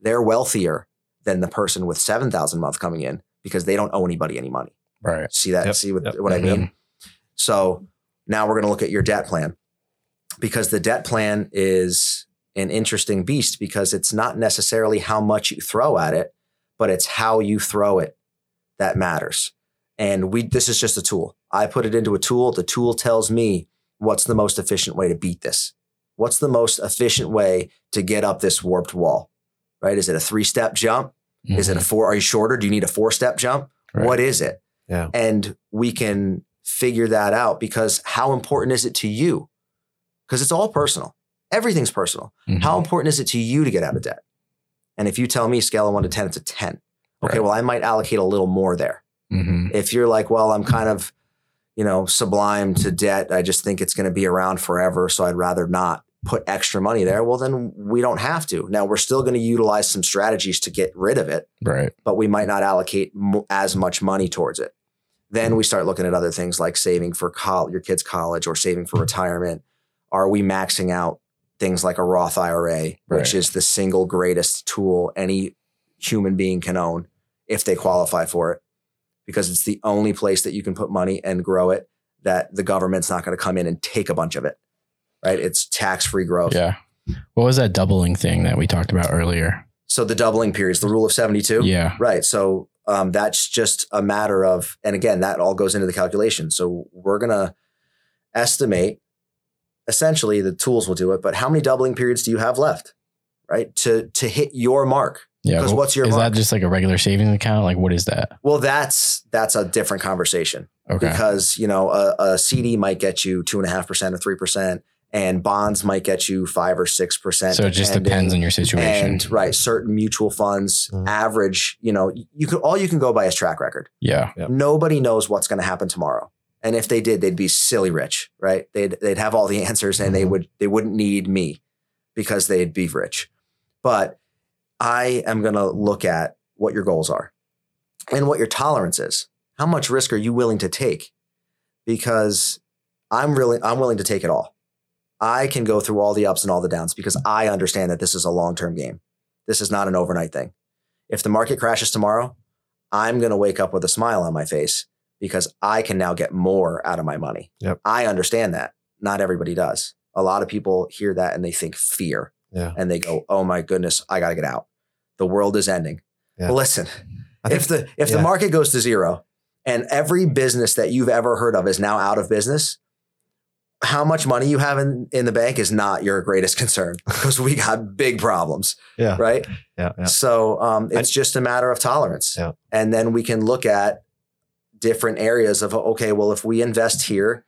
They're wealthier than the person with 7,000 a month coming in because they don't owe anybody any money. right. See that? Yep, See what, yep, what I mhm. mean? So now we're going to look at your debt plan because the debt plan is an interesting beast because it's not necessarily how much you throw at it, but it's how you throw it that matters. And we this is just a tool. I put it into a tool. The tool tells me what's the most efficient way to beat this. What's the most efficient way to get up this warped wall? Right? Is it a three-step jump? Is it a mm-hmm. four? Are you shorter? Do you need a four-step jump? Right. What is it? Yeah. And we can figure that out because how important is it to you? Because it's all personal. Everything's personal. Mhm. How important is it to you to get out of debt? And if you tell me scale of one to 10, it's a 10. Okay, Right. well, I might allocate a little more there. Mhm. If you're like, well, I'm kind of, you know, sublime to debt, I just think it's going to be around forever. So I'd rather not put extra money there. Well, then we don't have to. Now we're still going to utilize some strategies to get rid of it Right. but we might not allocate mo- as much money towards it. Then we start looking at other things like saving for col- your kids' college or saving for retirement. Are we maxing out things like a Roth IRA, which is the single greatest tool any human being can own if they qualify for it? Because it's the only place that you can put money and grow it that the government's not going to come in and take a bunch of it. Right? It's tax free growth. Yeah. What was that doubling thing that we talked about earlier? So the doubling periods, the rule of 72. Yeah. Right. So um, that's just a matter of, and again, that all goes into the calculation. So we're going to estimate essentially the tools will do it, but how many doubling periods do you have left? Right. To, to hit your mark. Yeah. 'Cause Wh- what's your Is mark? that just like a regular savings account? Like what is that? Well, that's, that's a different conversation Okay. because, you know, a, a CD might get you two and a half percent or 3% and bonds might get you five or 6%. So it just depends on your situation. And right, certain mutual funds Mhm. average, you know, you can, all you can go by is track record. yeah. Yep. Nobody knows what's going to happen tomorrow. And if they did, they'd be silly rich, right? They'd they'd have all the answers and they Mhm. would they wouldn't need me because they'd be rich. But I am going to look at what your goals are and what your tolerance is. How much risk are you willing to take? Because I'm really I'm willing to take it all. I can go through all the ups and all the downs because I understand that this is a long-term game. This is not an overnight thing. If the market crashes tomorrow, I'm going to wake up with a smile on my face because I can now get more out of my money. Yep. I understand that. Not everybody does. A lot of people hear that and they think fear Yeah. and they go, "Oh my goodness, I got to get out. The world is ending." Yeah. Well, listen, I if the if the market goes to zero and every business that you've ever heard of is now out of business, how much money you have in, in the bank is not your greatest concern because we got big problems, Yeah. right? Yeah. Yeah. So um, it's just a matter of tolerance. Yeah. And then we can look at different areas of, okay, well, if we invest here,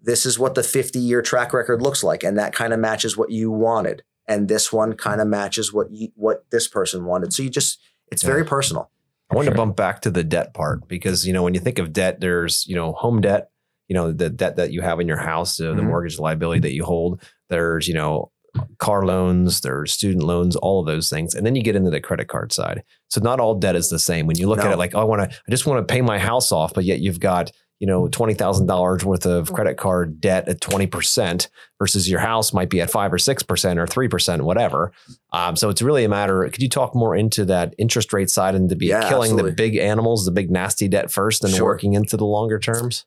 this is what the 50 year track record looks like. And that kind of matches what you wanted. And this one kind of matches what you, what this person wanted. So you just, it's Yeah. very personal. I want Sure. to bump back to the debt part because you know when you think of debt, there's you know home debt, you know the debt that you have in your house, uh, the Mhm. mortgage liability that you hold. There's you know car loans, there's student loans, all of those things, and then you get into the credit card side. So not all debt is the same. When you look at it, like oh, I want to, I just want to pay my house off, but yet you've got you know twenty thousand dollars worth of credit card debt at twenty percent versus your house might be at five or six percent or three percent, whatever. Um, so it's really a matter. Could you talk more into that interest rate side and to be Yeah, killing absolutely. the big animals, the big nasty debt first, and Sure. working into the longer terms?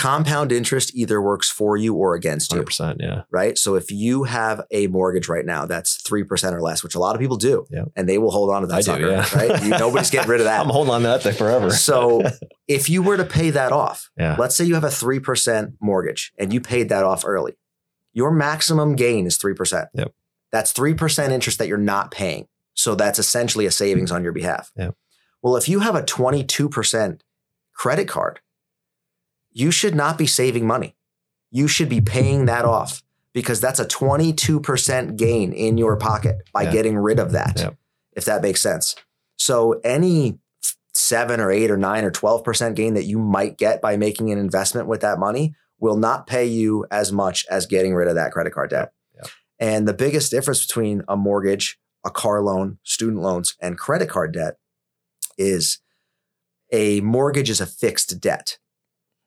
Compound interest either works for you or against you. Yeah. right? So if you have a mortgage right now that's 3% or less, which a lot of people do, Yeah. and they will hold on to that I do, yeah. right? You, nobody's getting rid of that. I'm holding on to that thing forever. so if you were to pay that off, Yeah. let's say you have a 3% mortgage and you paid that off early, your maximum gain is 3%. Yep. That's 3% interest that you're not paying. So that's essentially a savings on your behalf. Yep. Well, if you have a 22% credit card, you should not be saving money. You should be paying that off because that's a 22% gain in your pocket by Yeah. getting rid of that, Yep. if that makes sense. So any seven or eight or nine or 12% gain that you might get by making an investment with that money will not pay you as much as getting rid of that credit card debt. Yep. And the biggest difference between a mortgage, a car loan, student loans, and credit card debt is a mortgage is a fixed debt,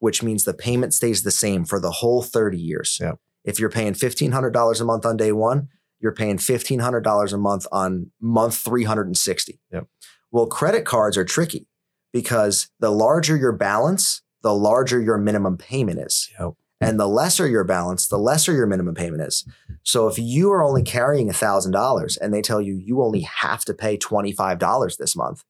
which means the payment stays the same for the whole 30 years. Yep. If you're paying $1,500 a month on day one, you're paying $1,500 a month on month 360. Yep. Well, credit cards are tricky because the larger your balance, the larger your minimum payment is. Yep. And the lesser your balance, the lesser your minimum payment is. So if you are only carrying $1,000 and they tell you you only have to pay $25 this month,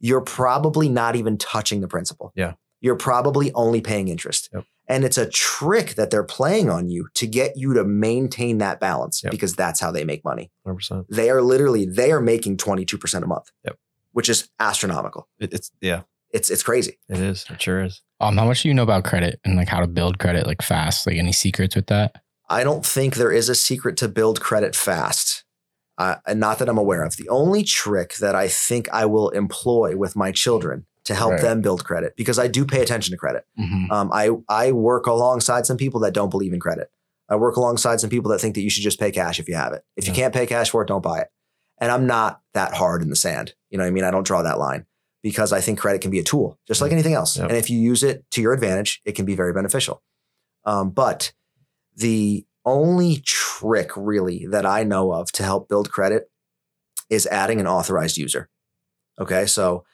you're probably not even touching the principal. Yeah. You're probably only paying interest. Yep. And it's a trick that they're playing on you to get you to maintain that balance Yep. because that's how they make money. 100%. They are literally, they are making 22% a month. Yep. Which is astronomical. It, it's, yeah, It's it's crazy. it is. It sure is. Um, how much do you know about credit and like how to build credit like fast? Like any secrets with that? I don't think there is a secret to build credit fast. Uh, and not that I'm aware of. The only trick that I think I will employ with my children to help Right. them build credit, because I do pay attention to credit. Mhm. Um, I I work alongside some people that don't believe in credit. I work alongside some people that think that you should just pay cash if you have it. If you can't pay cash for it, don't buy it. And I'm not that hard in the sand. You know what I mean? I don't draw that line because I think credit can be a tool, just like anything else. Yeah. And if you use it to your advantage, it can be very beneficial. Um, but the only trick really that I know of to help build credit is adding an authorized user. Okay. So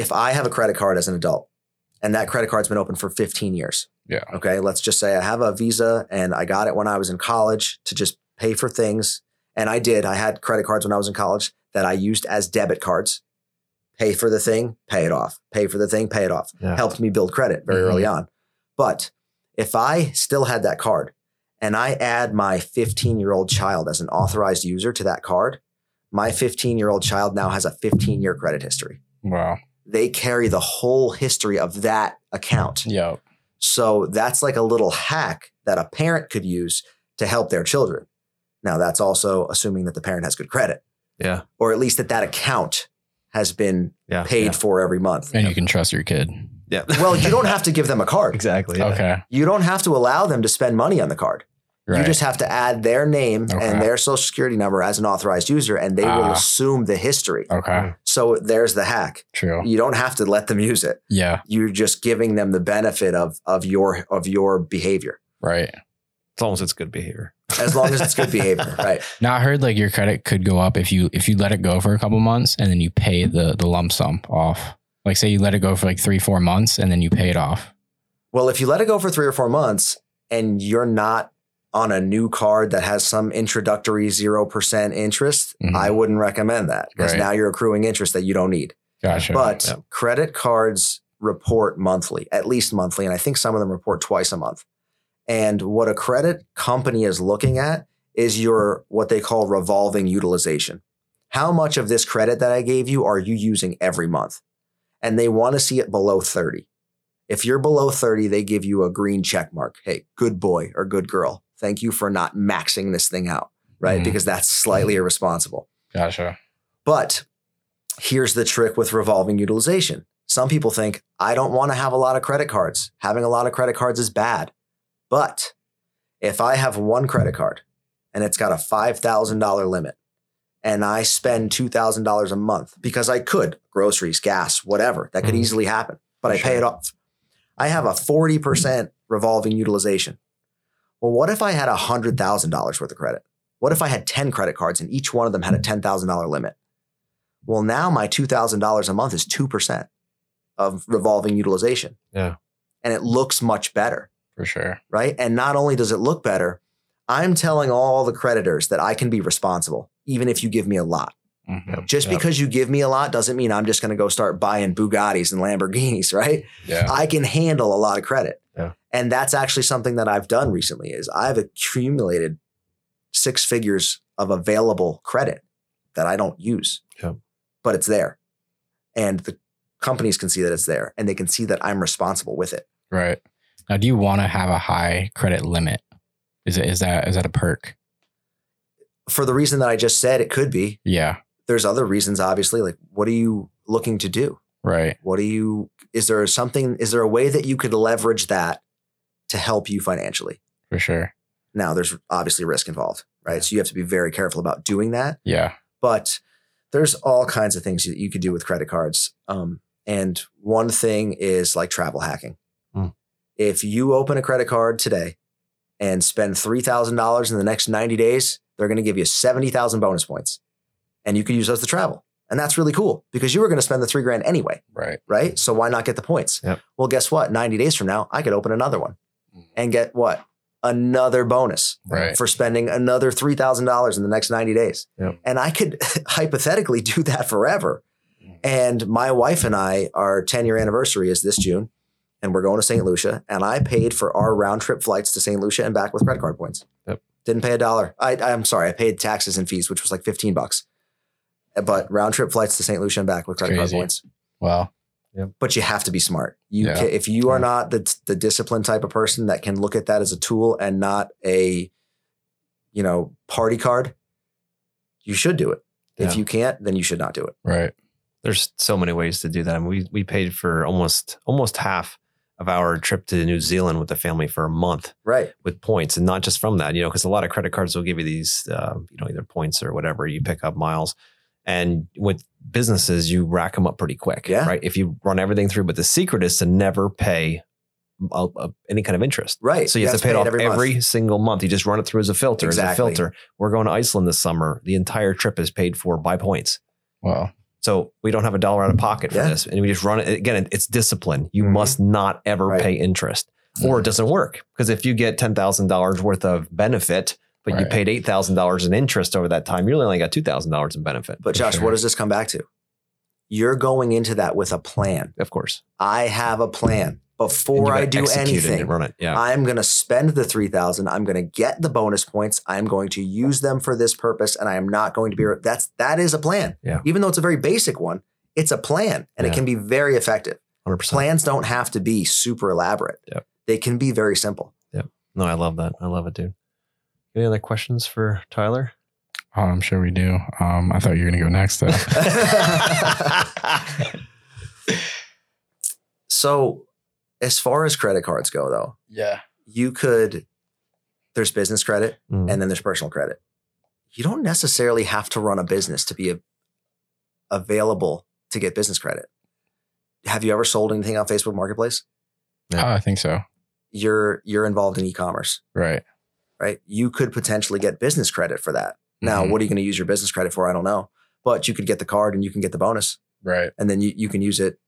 if I have a credit card as an adult and that credit card's been open for 15 years. Yeah. Okay. Let's just say I have a visa and I got it when I was in college to just pay for things. And I did. I had credit cards when I was in college that I used as debit cards. Pay for the thing, pay it off. Pay for the thing, pay it off. Yeah. Helped me build credit very Mhm. early on. But if I still had that card and I add my 15 year old child as an authorized user to that card, my 15 year old child now has a 15 year credit history. Wow. They carry the whole history of that account. Yeah. So that's like a little hack that a parent could use to help their children. Now, that's also assuming that the parent has good credit, Yeah. or at least that that account has been Yeah. paid Yeah. for every month. And you can trust your kid. Yeah. Well, you don't have to give them a card. exactly. yeah. Okay. You don't have to allow them to spend money on the card. Right. You just have to add their name Okay. and their social security number as an authorized user, and they will Ah. assume the history. okay. So there's the hack. True. You don't have to let them use it. Yeah. You're just giving them the benefit of of your of your behavior, Right. As long as it's good behavior. as long as it's good behavior, right? Now I heard like your credit could go up if you if you let it go for a couple months and then you pay the the lump sum off. Like say you let it go for like three four months and then you pay it off. Well, if you let it go for three or four months and you're not on a new card that has some introductory 0% interest, Mhm. I wouldn't recommend that because Right. now you're accruing interest that you don't need. Gotcha. But Yeah. credit cards report monthly, at least monthly. And I think some of them report twice a month. And what a credit company is looking at is your what they call revolving utilization. How much of this credit that I gave you are you using every month? And they want to see it below 30. If you're below 30, they give you a green check mark. Hey, good boy or good girl. Thank you for not maxing this thing out, right? Mhm. Because that's slightly irresponsible. gotcha. But here's the trick with revolving utilization. Some people think, I don't want to have a lot of credit cards. Having a lot of credit cards is bad. But if I have one credit card and it's got a $5,000 limit and I spend $2,000 a month because I could, groceries, gas, whatever, that could Mhm. easily happen, but I pay it off. I have a 40% revolving utilization. Well, what if I had $100,000 worth of credit? What if I had 10 credit cards and each one of them had a $10,000 limit? Well, now my $2,000 a month is 2% of revolving utilization. Yeah. And it looks much better, For sure. right? And not only does it look better, I'm telling all the creditors that I can be responsible, even if you give me a lot. Mhm. Just Yep. because you give me a lot doesn't mean I'm just going to go start buying Bugattis and Lamborghinis, right? Yeah. I can handle a lot of credit. And that's actually something that I've done recently is I've accumulated six figures of available credit that I don't use. Yeah. But it's there. And the companies can see that it's there and they can see that I'm responsible with it. Right. Now, do you want to have a high credit limit? Is it is that is that a perk? For the reason that I just said it could be. Yeah. There's other reasons obviously like what are you looking to do? Right. What do you is there something is there a way that you could leverage that to help you financially? For sure. Now there's obviously risk involved, right? So you have to be very careful about doing that. Yeah. But there's all kinds of things that you could do with credit cards. Um, and one thing is like travel hacking. Hmm. If you open a credit card today and spend $3,000 in the next 90 days, they're going to give you 70,000 bonus points and you can use those to travel. And that's really cool because you were going to spend the three grand anyway, Right. right? So why not get the points? Yep. Well, guess what? 90 days from now, I could open another one and get what? Another bonus Right. for spending another $3,000 in the next 90 days. Yep. And I could hypothetically do that forever. And my wife and I, our 10 year anniversary is this June, and we're going to St. Lucia. And I paid for our round trip flights to St. Lucia and back with credit card points. Yep. Didn't pay a dollar. I, I'm sorry, I paid taxes and fees, which was like 15 bucks. But round trip flights to St. Lucia and back with credit card points. Wow. But you have to be smart. You Yeah. ca if you are Yeah. not the the disciplined type of person that can look at that as a tool and not a, you know, party card, you should do it. If you can't, then you should not do it. Right. There's so many ways to do that. I mean, we we paid for almost almost half of our trip to New Zealand with the family for a month Right. with points, and not just from that, you know, because a lot of credit cards will give you these, uh, you know, either points or whatever you pick up miles. And with businesses, you rack them up pretty quick, Yeah. right? If you run everything through, but the secret is to never pay uh, uh, any kind of interest. Right. So you, have to pay it off every, month. single month. You just run it through as a filter. As Exactly. a filter. We're going to Iceland this summer. The entire trip is paid for by points. Wow. So we don't have a dollar out of pocket for Yeah. this, and we just run it again. It's discipline. You Mhm. must not ever Right. pay interest, or it doesn't work. Because if you get ten thousand dollars worth of benefit, but you paid eight thousand dollars in interest over that time, you really only got two thousand dollars in benefit. But Josh, sure. what does this come back to? You're going into that with a plan. Of course, I have a plan before I do anything. run it. Yeah, I'm going to spend the 3000. I'm going to get the bonus points. I'm going to use them for this purpose and I am not going to be that's that is a plan. Yeah. Even though it's a very basic one, it's a plan and Yeah. it can be very effective. hundred percent. Plans don't have to be super elaborate. Yep. They can be very simple. Yep. No, I love that. I love it, dude. Any other questions for Tyler? Oh, I'm sure we do. Um, I thought you were gonna go next though. So, as far as credit cards go though, yeah. you could there's business credit Mm. and then there's personal credit. You don't necessarily have to run a business to be a, available to get business credit. Have you ever sold anything on Facebook Marketplace? Yeah. Oh, I think so. You're you're involved in e-commerce, Right. Right? You could potentially get business credit for that. Now, Mhm. what are you going to use your business credit for? I don't know. But you could get the card and you can get the bonus Right. and then you, you can use it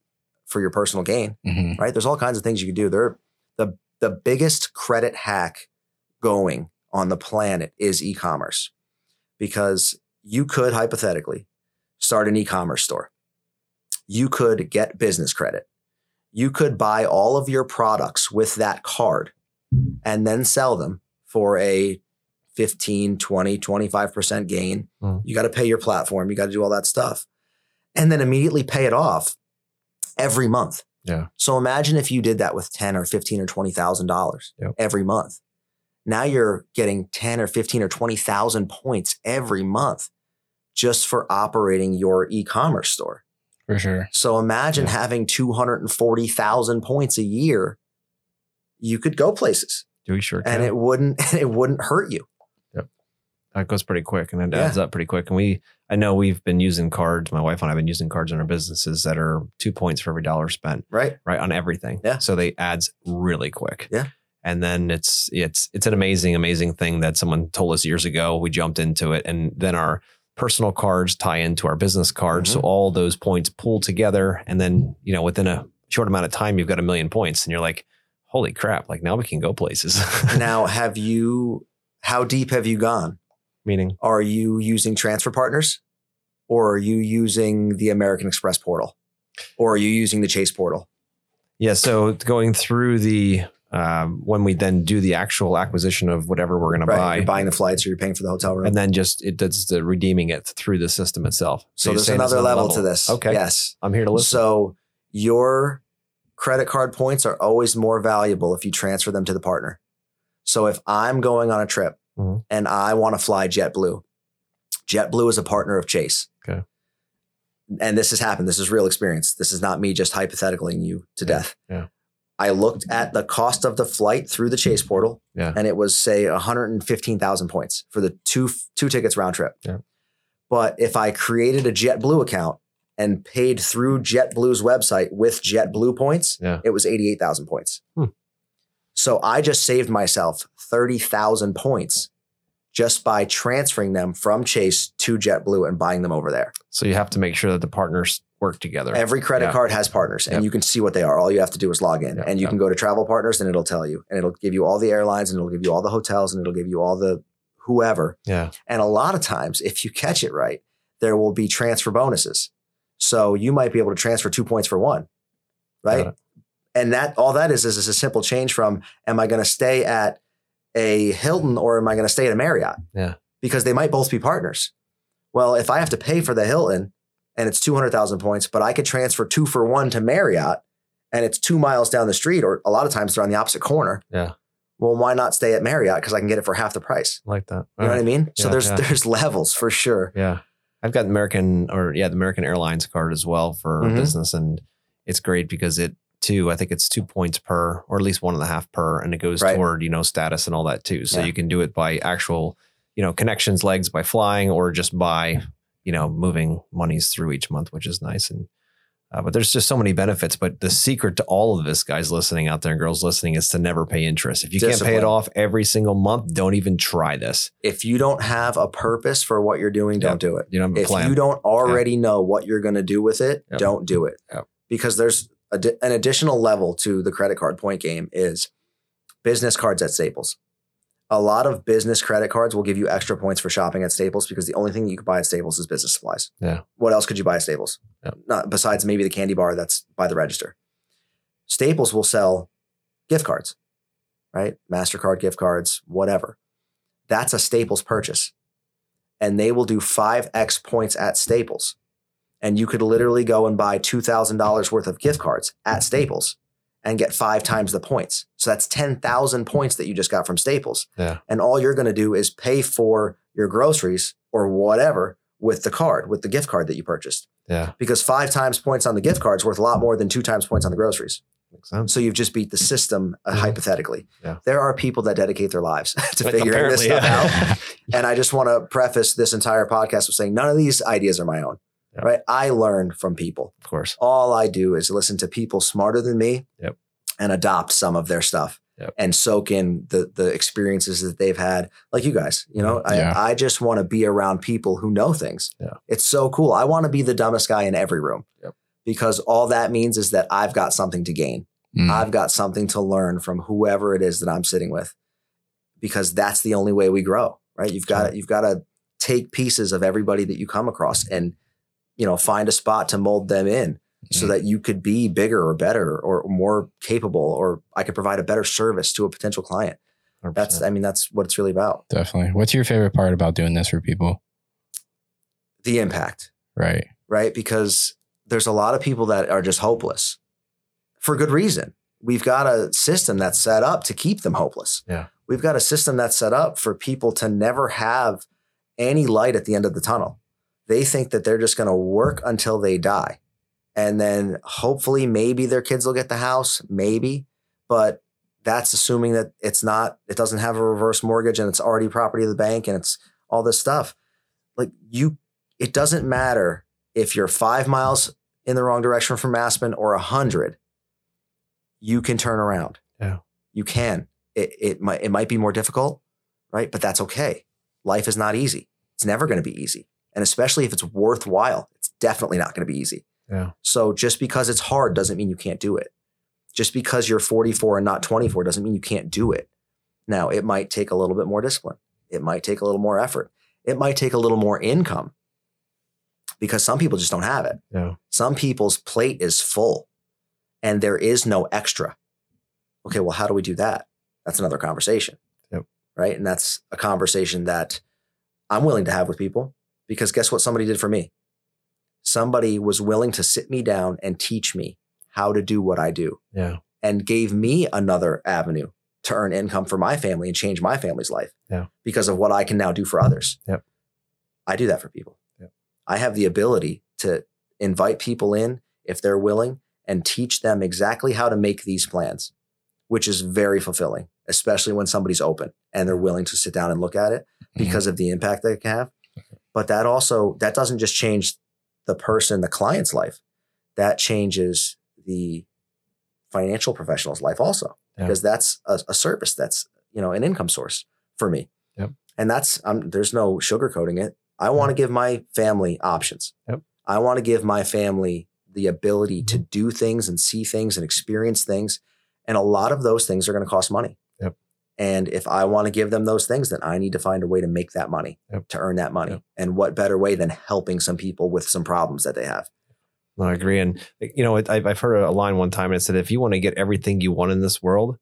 for your personal gain. hmm right? There's all kinds of things you can do. There, the the biggest credit hack going on the planet is e-commerce, because you could hypothetically start an e-commerce store. You could get business credit. You could buy all of your products with that card and then sell them for a 15, 20, 25% gain. Mm. You got to pay your platform. You got to do all that stuff. And then immediately pay it off every month. Yeah. So imagine if you did that with 10 or 15 or $20,000 Yep. every month. Now you're getting 10 or 15 or 20,000 points every month just for operating your e-commerce store. For sure. So imagine Yeah. having 240,000 points a year. You could go places Do we sure can? and it wouldn't it wouldn't hurt you. Yep, that goes pretty quick and it Yeah. adds up pretty quick. And we, I know we've been using cards. My wife and I have been using cards in our businesses that are two points for every dollar spent, Right? right on everything. Yeah. So they adds really quick. Yeah. And then it's it's it's an amazing amazing thing that someone told us years ago. We jumped into it, and then our personal cards tie into our business cards. So Mhm. all those points pull together, and then you know within a short amount of time, you've got a million points, and you're like, holy crap! Like now we can go places. now, have you how deep have you gone? Meaning, Are you using transfer partners or are you using the American Express portal? Or are you using the Chase portal? Yeah. So going through the um, when we then do the actual acquisition of whatever we're going to Right. buy, You're buying the flights or you're paying for the hotel room. and then just it does the redeeming it through the system itself. so you're there's another level, to this. Okay. Yes. I'm here to listen. So your credit card points are always more valuable if you transfer them to the partner. So if I'm going on a trip Mhm. and I want to fly JetBlue, JetBlue is a partner of Chase. Okay. And this has happened. This is real experience. This is not me just hypothetically you to Yeah. death. Yeah. I looked at the cost of the flight through the Chase portal, Yeah. and it was say 115,000 points for the two two tickets round trip. Yeah. But if I created a JetBlue account and paid through JetBlue's website with JetBlue points, Yeah. it was 88,000 points. Hmm. So I just saved myself 30,000 points just by transferring them from Chase to JetBlue and buying them over there. So you have to make sure that the partners work together. Every credit Yeah. card has partners and Yep. you can see what they are. All you have to do is log in Yep. and you Yep. can go to travel partners and it'll tell you and it'll give you all the airlines and it'll give you all the hotels and it'll give you all the whoever. yeah. And a lot of times, if you catch it right, there will be transfer bonuses. So you might be able to transfer two points for one, right? And that all that is is, is a simple change from am I going to stay at a Hilton or am I going to stay at a Marriott? Yeah. Because they might both be partners. Well, if I have to pay for the Hilton and it's 200,000 points, but I could transfer two for one to Marriott and it's two miles down the street, or a lot of times they're on the opposite corner. Yeah. Well, why not stay at Marriott? Because I can get it for half the price. Like that. You know what I mean? so there's yeah. there's levels for sure. Yeah. I've got American or yeah, the American Airlines card as well for Mhm. business. And it's great because it too, I think it's two points per or at least one and a half per, and it goes Right. toward, you know, status and all that too. So Yeah. you can do it by actual, you know, connections legs by flying or just by, you know, moving monies through each month, which is nice. And uh, but there's just so many benefits. But the secret to all of this, guys listening out there and girls listening, is to never pay interest. If you can't pay it off every single month, don't even try this. If you don't have a purpose for what you're doing, don't do it. You don't If plan. you don't already know what you're going to do with it, Yep. don't do it. Yep. Because there's a di- an additional level to the credit card point game is business cards at Staples. A lot of business credit cards will give you extra points for shopping at Staples because the only thing you can buy at Staples is business supplies. Yeah. What else could you buy at Staples? Yep. Not besides maybe the candy bar that's by the register. Staples will sell gift cards, right? MasterCard gift cards, whatever. That's a Staples purchase. And they will do 5x points at Staples. And you could literally go and buy $2,000 worth of gift cards at Staples and get five times the points. So that's 10,000 points that you just got from Staples. Yeah. And all you're going to do is pay for your groceries or whatever with the card, with the gift card that you purchased. yeah. Because five times points on the gift card is worth a lot more than two times points on the groceries. Makes sense. So you've just beat the system uh, Mhm. hypothetically. Yeah. There are people that dedicate their lives to But figuring this stuff yeah. out. And I just want to preface this entire podcast with saying none of these ideas are my own. Yeah. Right? I learn from people. Of course. All I do is listen to people smarter than me Yep. and adopt some of their stuff Yep. and soak in the the experiences that they've had. Like you guys, you know, Yeah. I, I just want to be around people who know things. Yeah. It's so cool. I want to be the dumbest guy in every room. Yep. Because all that means is that I've got something to gain. Mm. I've got something to learn from whoever it is that I'm sitting with, because that's the only way we grow, right? You've got to, you've got to take pieces of everybody that you come across and, you know, find a spot to mold them in so Mhm. that you could be bigger or better or more capable, or I could provide a better service to a potential client. 100%. That's, I mean, that's what it's really about. Definitely. What's your favorite part about doing this for people? The impact. Right. right? Because there's a lot of people that are just hopeless for good reason. We've got a system that's set up to keep them hopeless. Yeah. We've got a system that's set up for people to never have any light at the end of the tunnel. They think that they're just going to work until they die. And then hopefully, maybe their kids will get the house, maybe, but that's assuming that it's not, it doesn't have a reverse mortgage and it's already property of the bank and it's all this stuff. Like you, it doesn't matter if you're five miles in the wrong direction from Aspen or a hundred, you can turn around. Yeah. You can. It, it might it might be more difficult, right? But that's okay. Life is not easy. It's never going to be easy. And especially if it's worthwhile, it's definitely not going to be easy. Yeah. So just because it's hard doesn't mean you can't do it. Just because you're 44 and not 24 doesn't mean you can't do it. Now, it might take a little bit more discipline. It might take a little more effort. It might take a little more income because some people just don't have it. Yeah. Some people's plate is full and there is no extra. Okay, well, how do we do that? That's another conversation. Yep. Right. And that's a conversation that I'm willing to have with people because guess what somebody did for me? Somebody was willing to sit me down and teach me how to do what I do Yeah. and gave me another avenue to earn income for my family and change my family's life Yeah. because of what I can now do for others. Yep. I do that for people. Yep. I have the ability to invite people in if they're willing and teach them exactly how to make these plans, which is very fulfilling, especially when somebody's open and they're willing to sit down and look at it Mm-hmm. because of the impact they can have. But that also that doesn't just change the person, the client's life. That changes the financial professional's life also Yeah. because that's a, a service that's you know an income source for me. Yep. And that's um, there's no sugarcoating it. I want to give my family options. Yep. I want to give my family the ability to do things and see things and experience things. And a lot of those things are going to cost money. And if I want to give them those things, then I need to find a way to make that money, Yep. to earn that money. Yep. And what better way than helping some people with some problems that they have? No, I agree. And eh, you know, I've I've heard a line one time and it said, if you want to get everything you want in this world,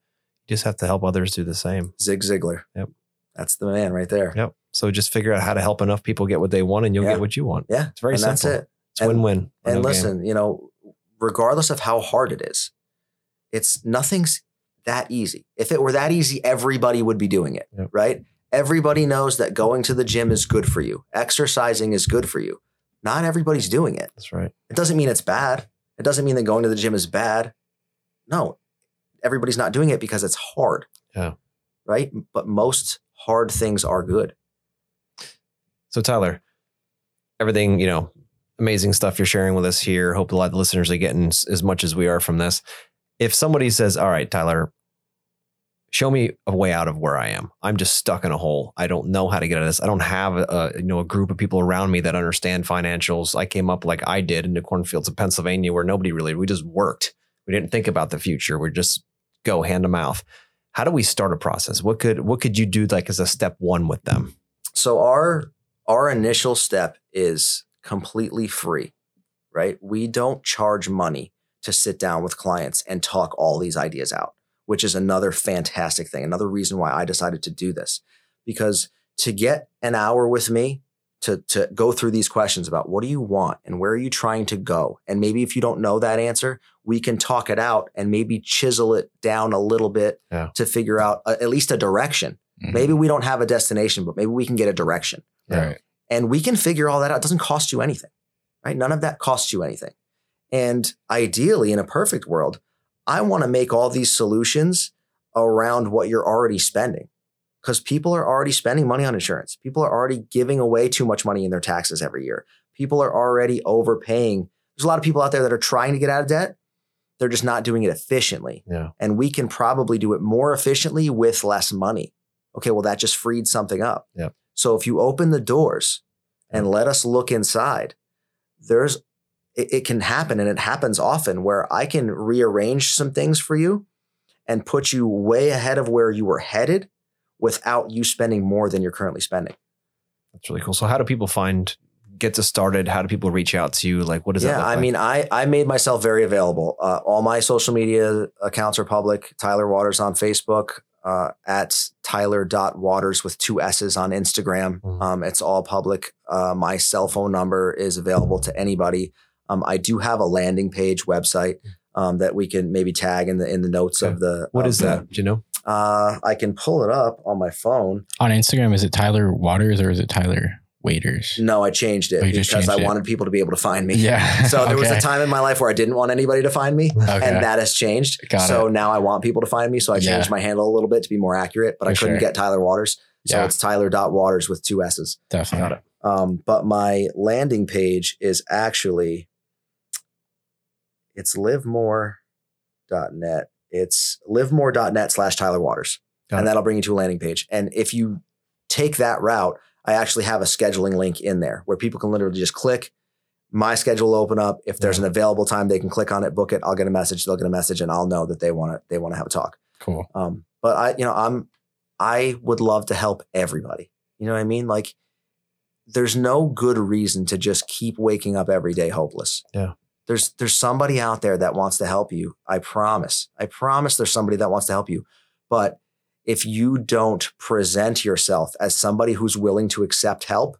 you just have to help others do the same. Zig Ziglar. Yep. That's the man right there. Yep. So just figure out how to help enough people get what they want, and you'll Yeah. get what you want. Yeah. It's very and simple. that's it. It's And- win-win. And No game. listen, you know, regardless of how hard it is, it's nothing's that easy. If it were that easy, everybody would be doing it, Yep. right? Everybody knows that going to the gym is good for you. Exercising is good for you. Not everybody's doing it. that's right. It doesn't mean it's bad. It doesn't mean that going to the gym is bad. No, everybody's not doing it because it's hard. Yeah. Right. But most hard things are good. So Tyler, everything you know, amazing stuff you're sharing with us here. Hope a lot of the listeners are getting as much as we are from this. If somebody says, "All right, Tyler, show me a way out of where I am. I'm just stuck in a hole. I don't know how to get out of this. I don't have a you know a group of people around me that understand financials. I came up like I did in the cornfields of Pennsylvania, where nobody really we just worked. We didn't think about the future. We just go hand to mouth. How do we start a process? What could what could you do like as a step one with them? So our our initial step is completely free, right? We don't charge money to sit down with clients and talk all these ideas out, which is another fantastic thing. Another reason why I decided to do this. Because to get an hour with me to to go through these questions about what do you want and where are you trying to go? And maybe if you don't know that answer, we can talk it out and maybe chisel it down a little bit Yeah. to figure out a, at least a direction. Mhm. Maybe we don't have a destination, but maybe we can get a direction Right. and we can figure all that out. It doesn't cost you anything, right? None of that costs you anything. And ideally, in a perfect world, I want to make all these solutions around what you're already spending because people are already spending money on insurance. People are already giving away too much money in their taxes every year. People are already overpaying. There's a lot of people out there that are trying to get out of debt. They're just not doing it efficiently. Yeah. And we can probably do it more efficiently with less money. Okay, well, that just freed something up. Yep. So if you open the doors and let us look inside, there's it, it can happen and it happens often where I can rearrange some things for you and put you way ahead of where you were headed without you spending more than you're currently spending. That's really cool. So how do people find get this started? How do people reach out to you? Like what does that yeah, I like? mean, I I made myself very available. Uh, all my social media accounts are public. Tyler Waters on Facebook, uh, at Tyler.waters with two S's on Instagram. Mhm. Um, it's all public. Uh, my cell phone number is available to anybody. Um, I do have a landing page website um, that we can maybe tag in the in the notes Okay. of the. what of is the- that? Do you know? Uh, I can pull it up on my phone. On Instagram, is it Tyler Waters or is it Tyler Waiters? No, I changed it Oh, you just because I changed it. wanted people to be able to find me. Yeah. So there was a time in my life where I didn't want anybody to find me. Okay. and that has changed. Got so now I want people to find me. So I Yeah. changed my handle a little bit to be more accurate, but I couldn't sure. get Tyler Waters. So Yeah. it's Tyler.waters with two S's. Definitely. Got it. Um, but my landing page is actually it's livemore.net. It's livemore.net slash Tyler Waters. Got and it. that'll bring you to a landing page. And if you take that route, I actually have a scheduling link in there where people can literally just click. My schedule will open up. If there's Yeah. an available time, they can click on it, book it. I'll get a message. They'll get a message, and I'll know that they want to. They want to have a talk. Cool. Um, but I, you know, I'm, I would love to help everybody. You know what I mean? Like, there's no good reason to just keep waking up every day hopeless. Yeah. There's there's somebody out there that wants to help you. I promise. I promise there's somebody that wants to help you. But if you don't present yourself as somebody who's willing to accept help,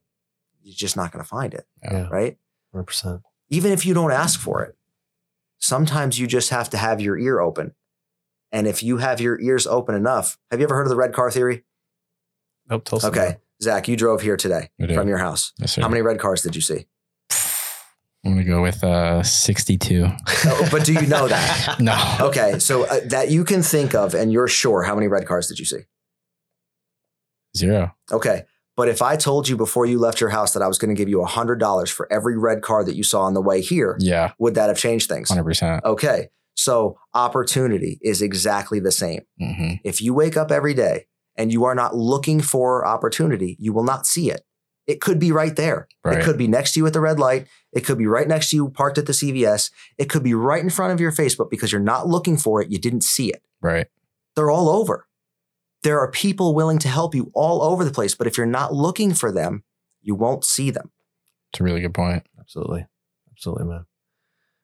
you're just not going to find it, Yeah. right? Hundred percent. even if you don't ask for it, sometimes you just have to have your ear open. And if you have your ears open enough, have you ever heard of the red car theory? Nope. Tell us Okay. Zach, you drove here today from your house. Yes, sir. How many red cars did you see? I'm gonna go with uh 62. Oh, but do you know that? No. Okay, so uh, that you can think of, and you're sure. How many red cars did you see? Zero. Okay. But if I told you before you left your house that I was going to give you $100 for every red car that you saw on the way here, Yeah. would that have changed things? 100%. Okay. So opportunity is exactly the same. hmm If you wake up every day and you are not looking for opportunity, you will not see it. It could be right there. Right. It could be next to you at the red light. It could be right next to you parked at the CVS. It could be right in front of your face, but because you're not looking for it, you didn't see it. Right. They're all over. There are people willing to help you all over the place, but if you're not looking for them, you won't see them. It's a really good point. Absolutely. Absolutely, man.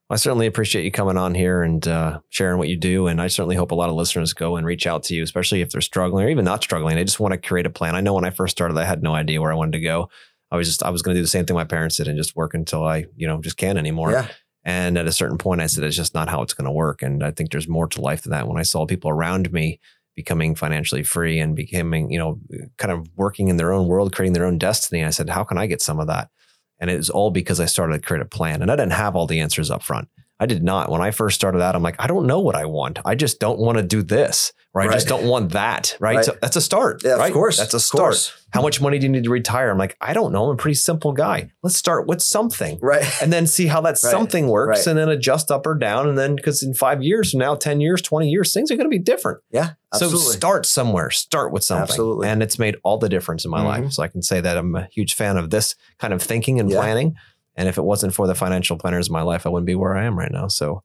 I certainly appreciate you coming on here and uh, sharing what you do. And I certainly hope a lot of listeners go and reach out to you, especially if they're struggling or even not struggling. They just want to create a plan. I know when I first started, I had no idea where I wanted to go. I was just, I was going to do the same thing my parents did and just work until I, you know, just can't anymore. Yeah. And at a certain point, I said, it's just not how it's going to work. And I think there's more to life than that. When I saw people around me becoming financially free and becoming, you know, kind of working in their own world, creating their own destiny, I said, how can I get some of that? And it was all because I started to create a plan and I didn't have all the answers up front. I did not. When I first started out, I'm like, I don't know what I want. I just don't want to do this, or I just don't want that. Right. Right. So that's a start. Yeah, right? of course. That's a start. How much money do you need to retire? I'm like, I don't know. I'm a pretty simple guy. Let's start with something Right. and then see how that Right, something works and then adjust up or down. And then because in five years from now, 10 years, 20 years, things are going to be different. Yeah. Absolutely. So start somewhere, start with something. Absolutely. And it's made all the difference in my Mhm. life. So I can say that I'm a huge fan of this kind of thinking and Yeah. planning. And if it wasn't for the financial planners in my life, I wouldn't be where I am right now. So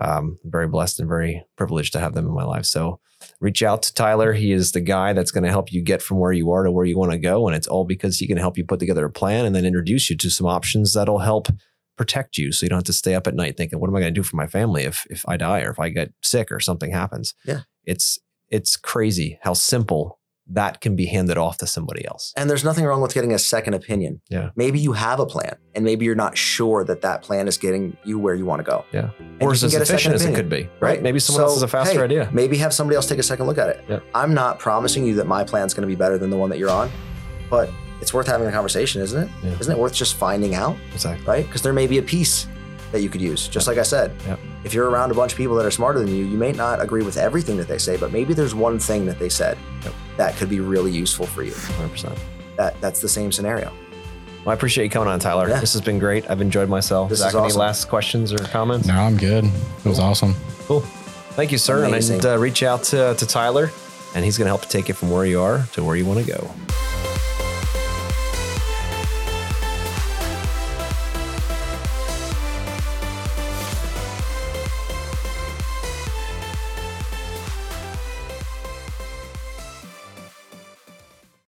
um, I'm very blessed and very privileged to have them in my life. So reach out to Tyler. He is the guy that's going to help you get from where you are to where you want to go. And it's all because he can help you put together a plan and then introduce you to some options that'll help protect you. So you don't have to stay up at night thinking, what am I going to do for my family if, if I die or if I get sick or something happens? Yeah. It's, it's crazy how simple that can be handed off to somebody else. And there's nothing wrong with getting a second opinion. Yeah. Maybe you have a plan and maybe you're not sure that that plan is getting you where you want to go. Yeah. And or as can get a second efficient as it could be, right? Right. Maybe someone So, else has a faster hey, idea. Maybe have somebody else take a second look at it. Yeah. I'm not promising you that my plan's going to be better than the one that you're on, but it's worth having a conversation, isn't it? Yeah. not it worth just finding out, Exactly. right? Because there may be a piece that you could use. Just like I said, Yep. if you're around a bunch of people that are smarter than you, you may not agree with everything that they say, but maybe there's one thing that they said Yep. that could be really useful for you. 100%. That that's the same scenario. Well, I appreciate you coming on, Tyler. Yeah. This has been great. I've enjoyed myself. This Zach, is any last questions or comments? No, I'm good. It was awesome. Cool. Thank you, sir. Amazing. And I, uh, reach out to, to Tyler, and he's going to help take you from where you are to where you want to go.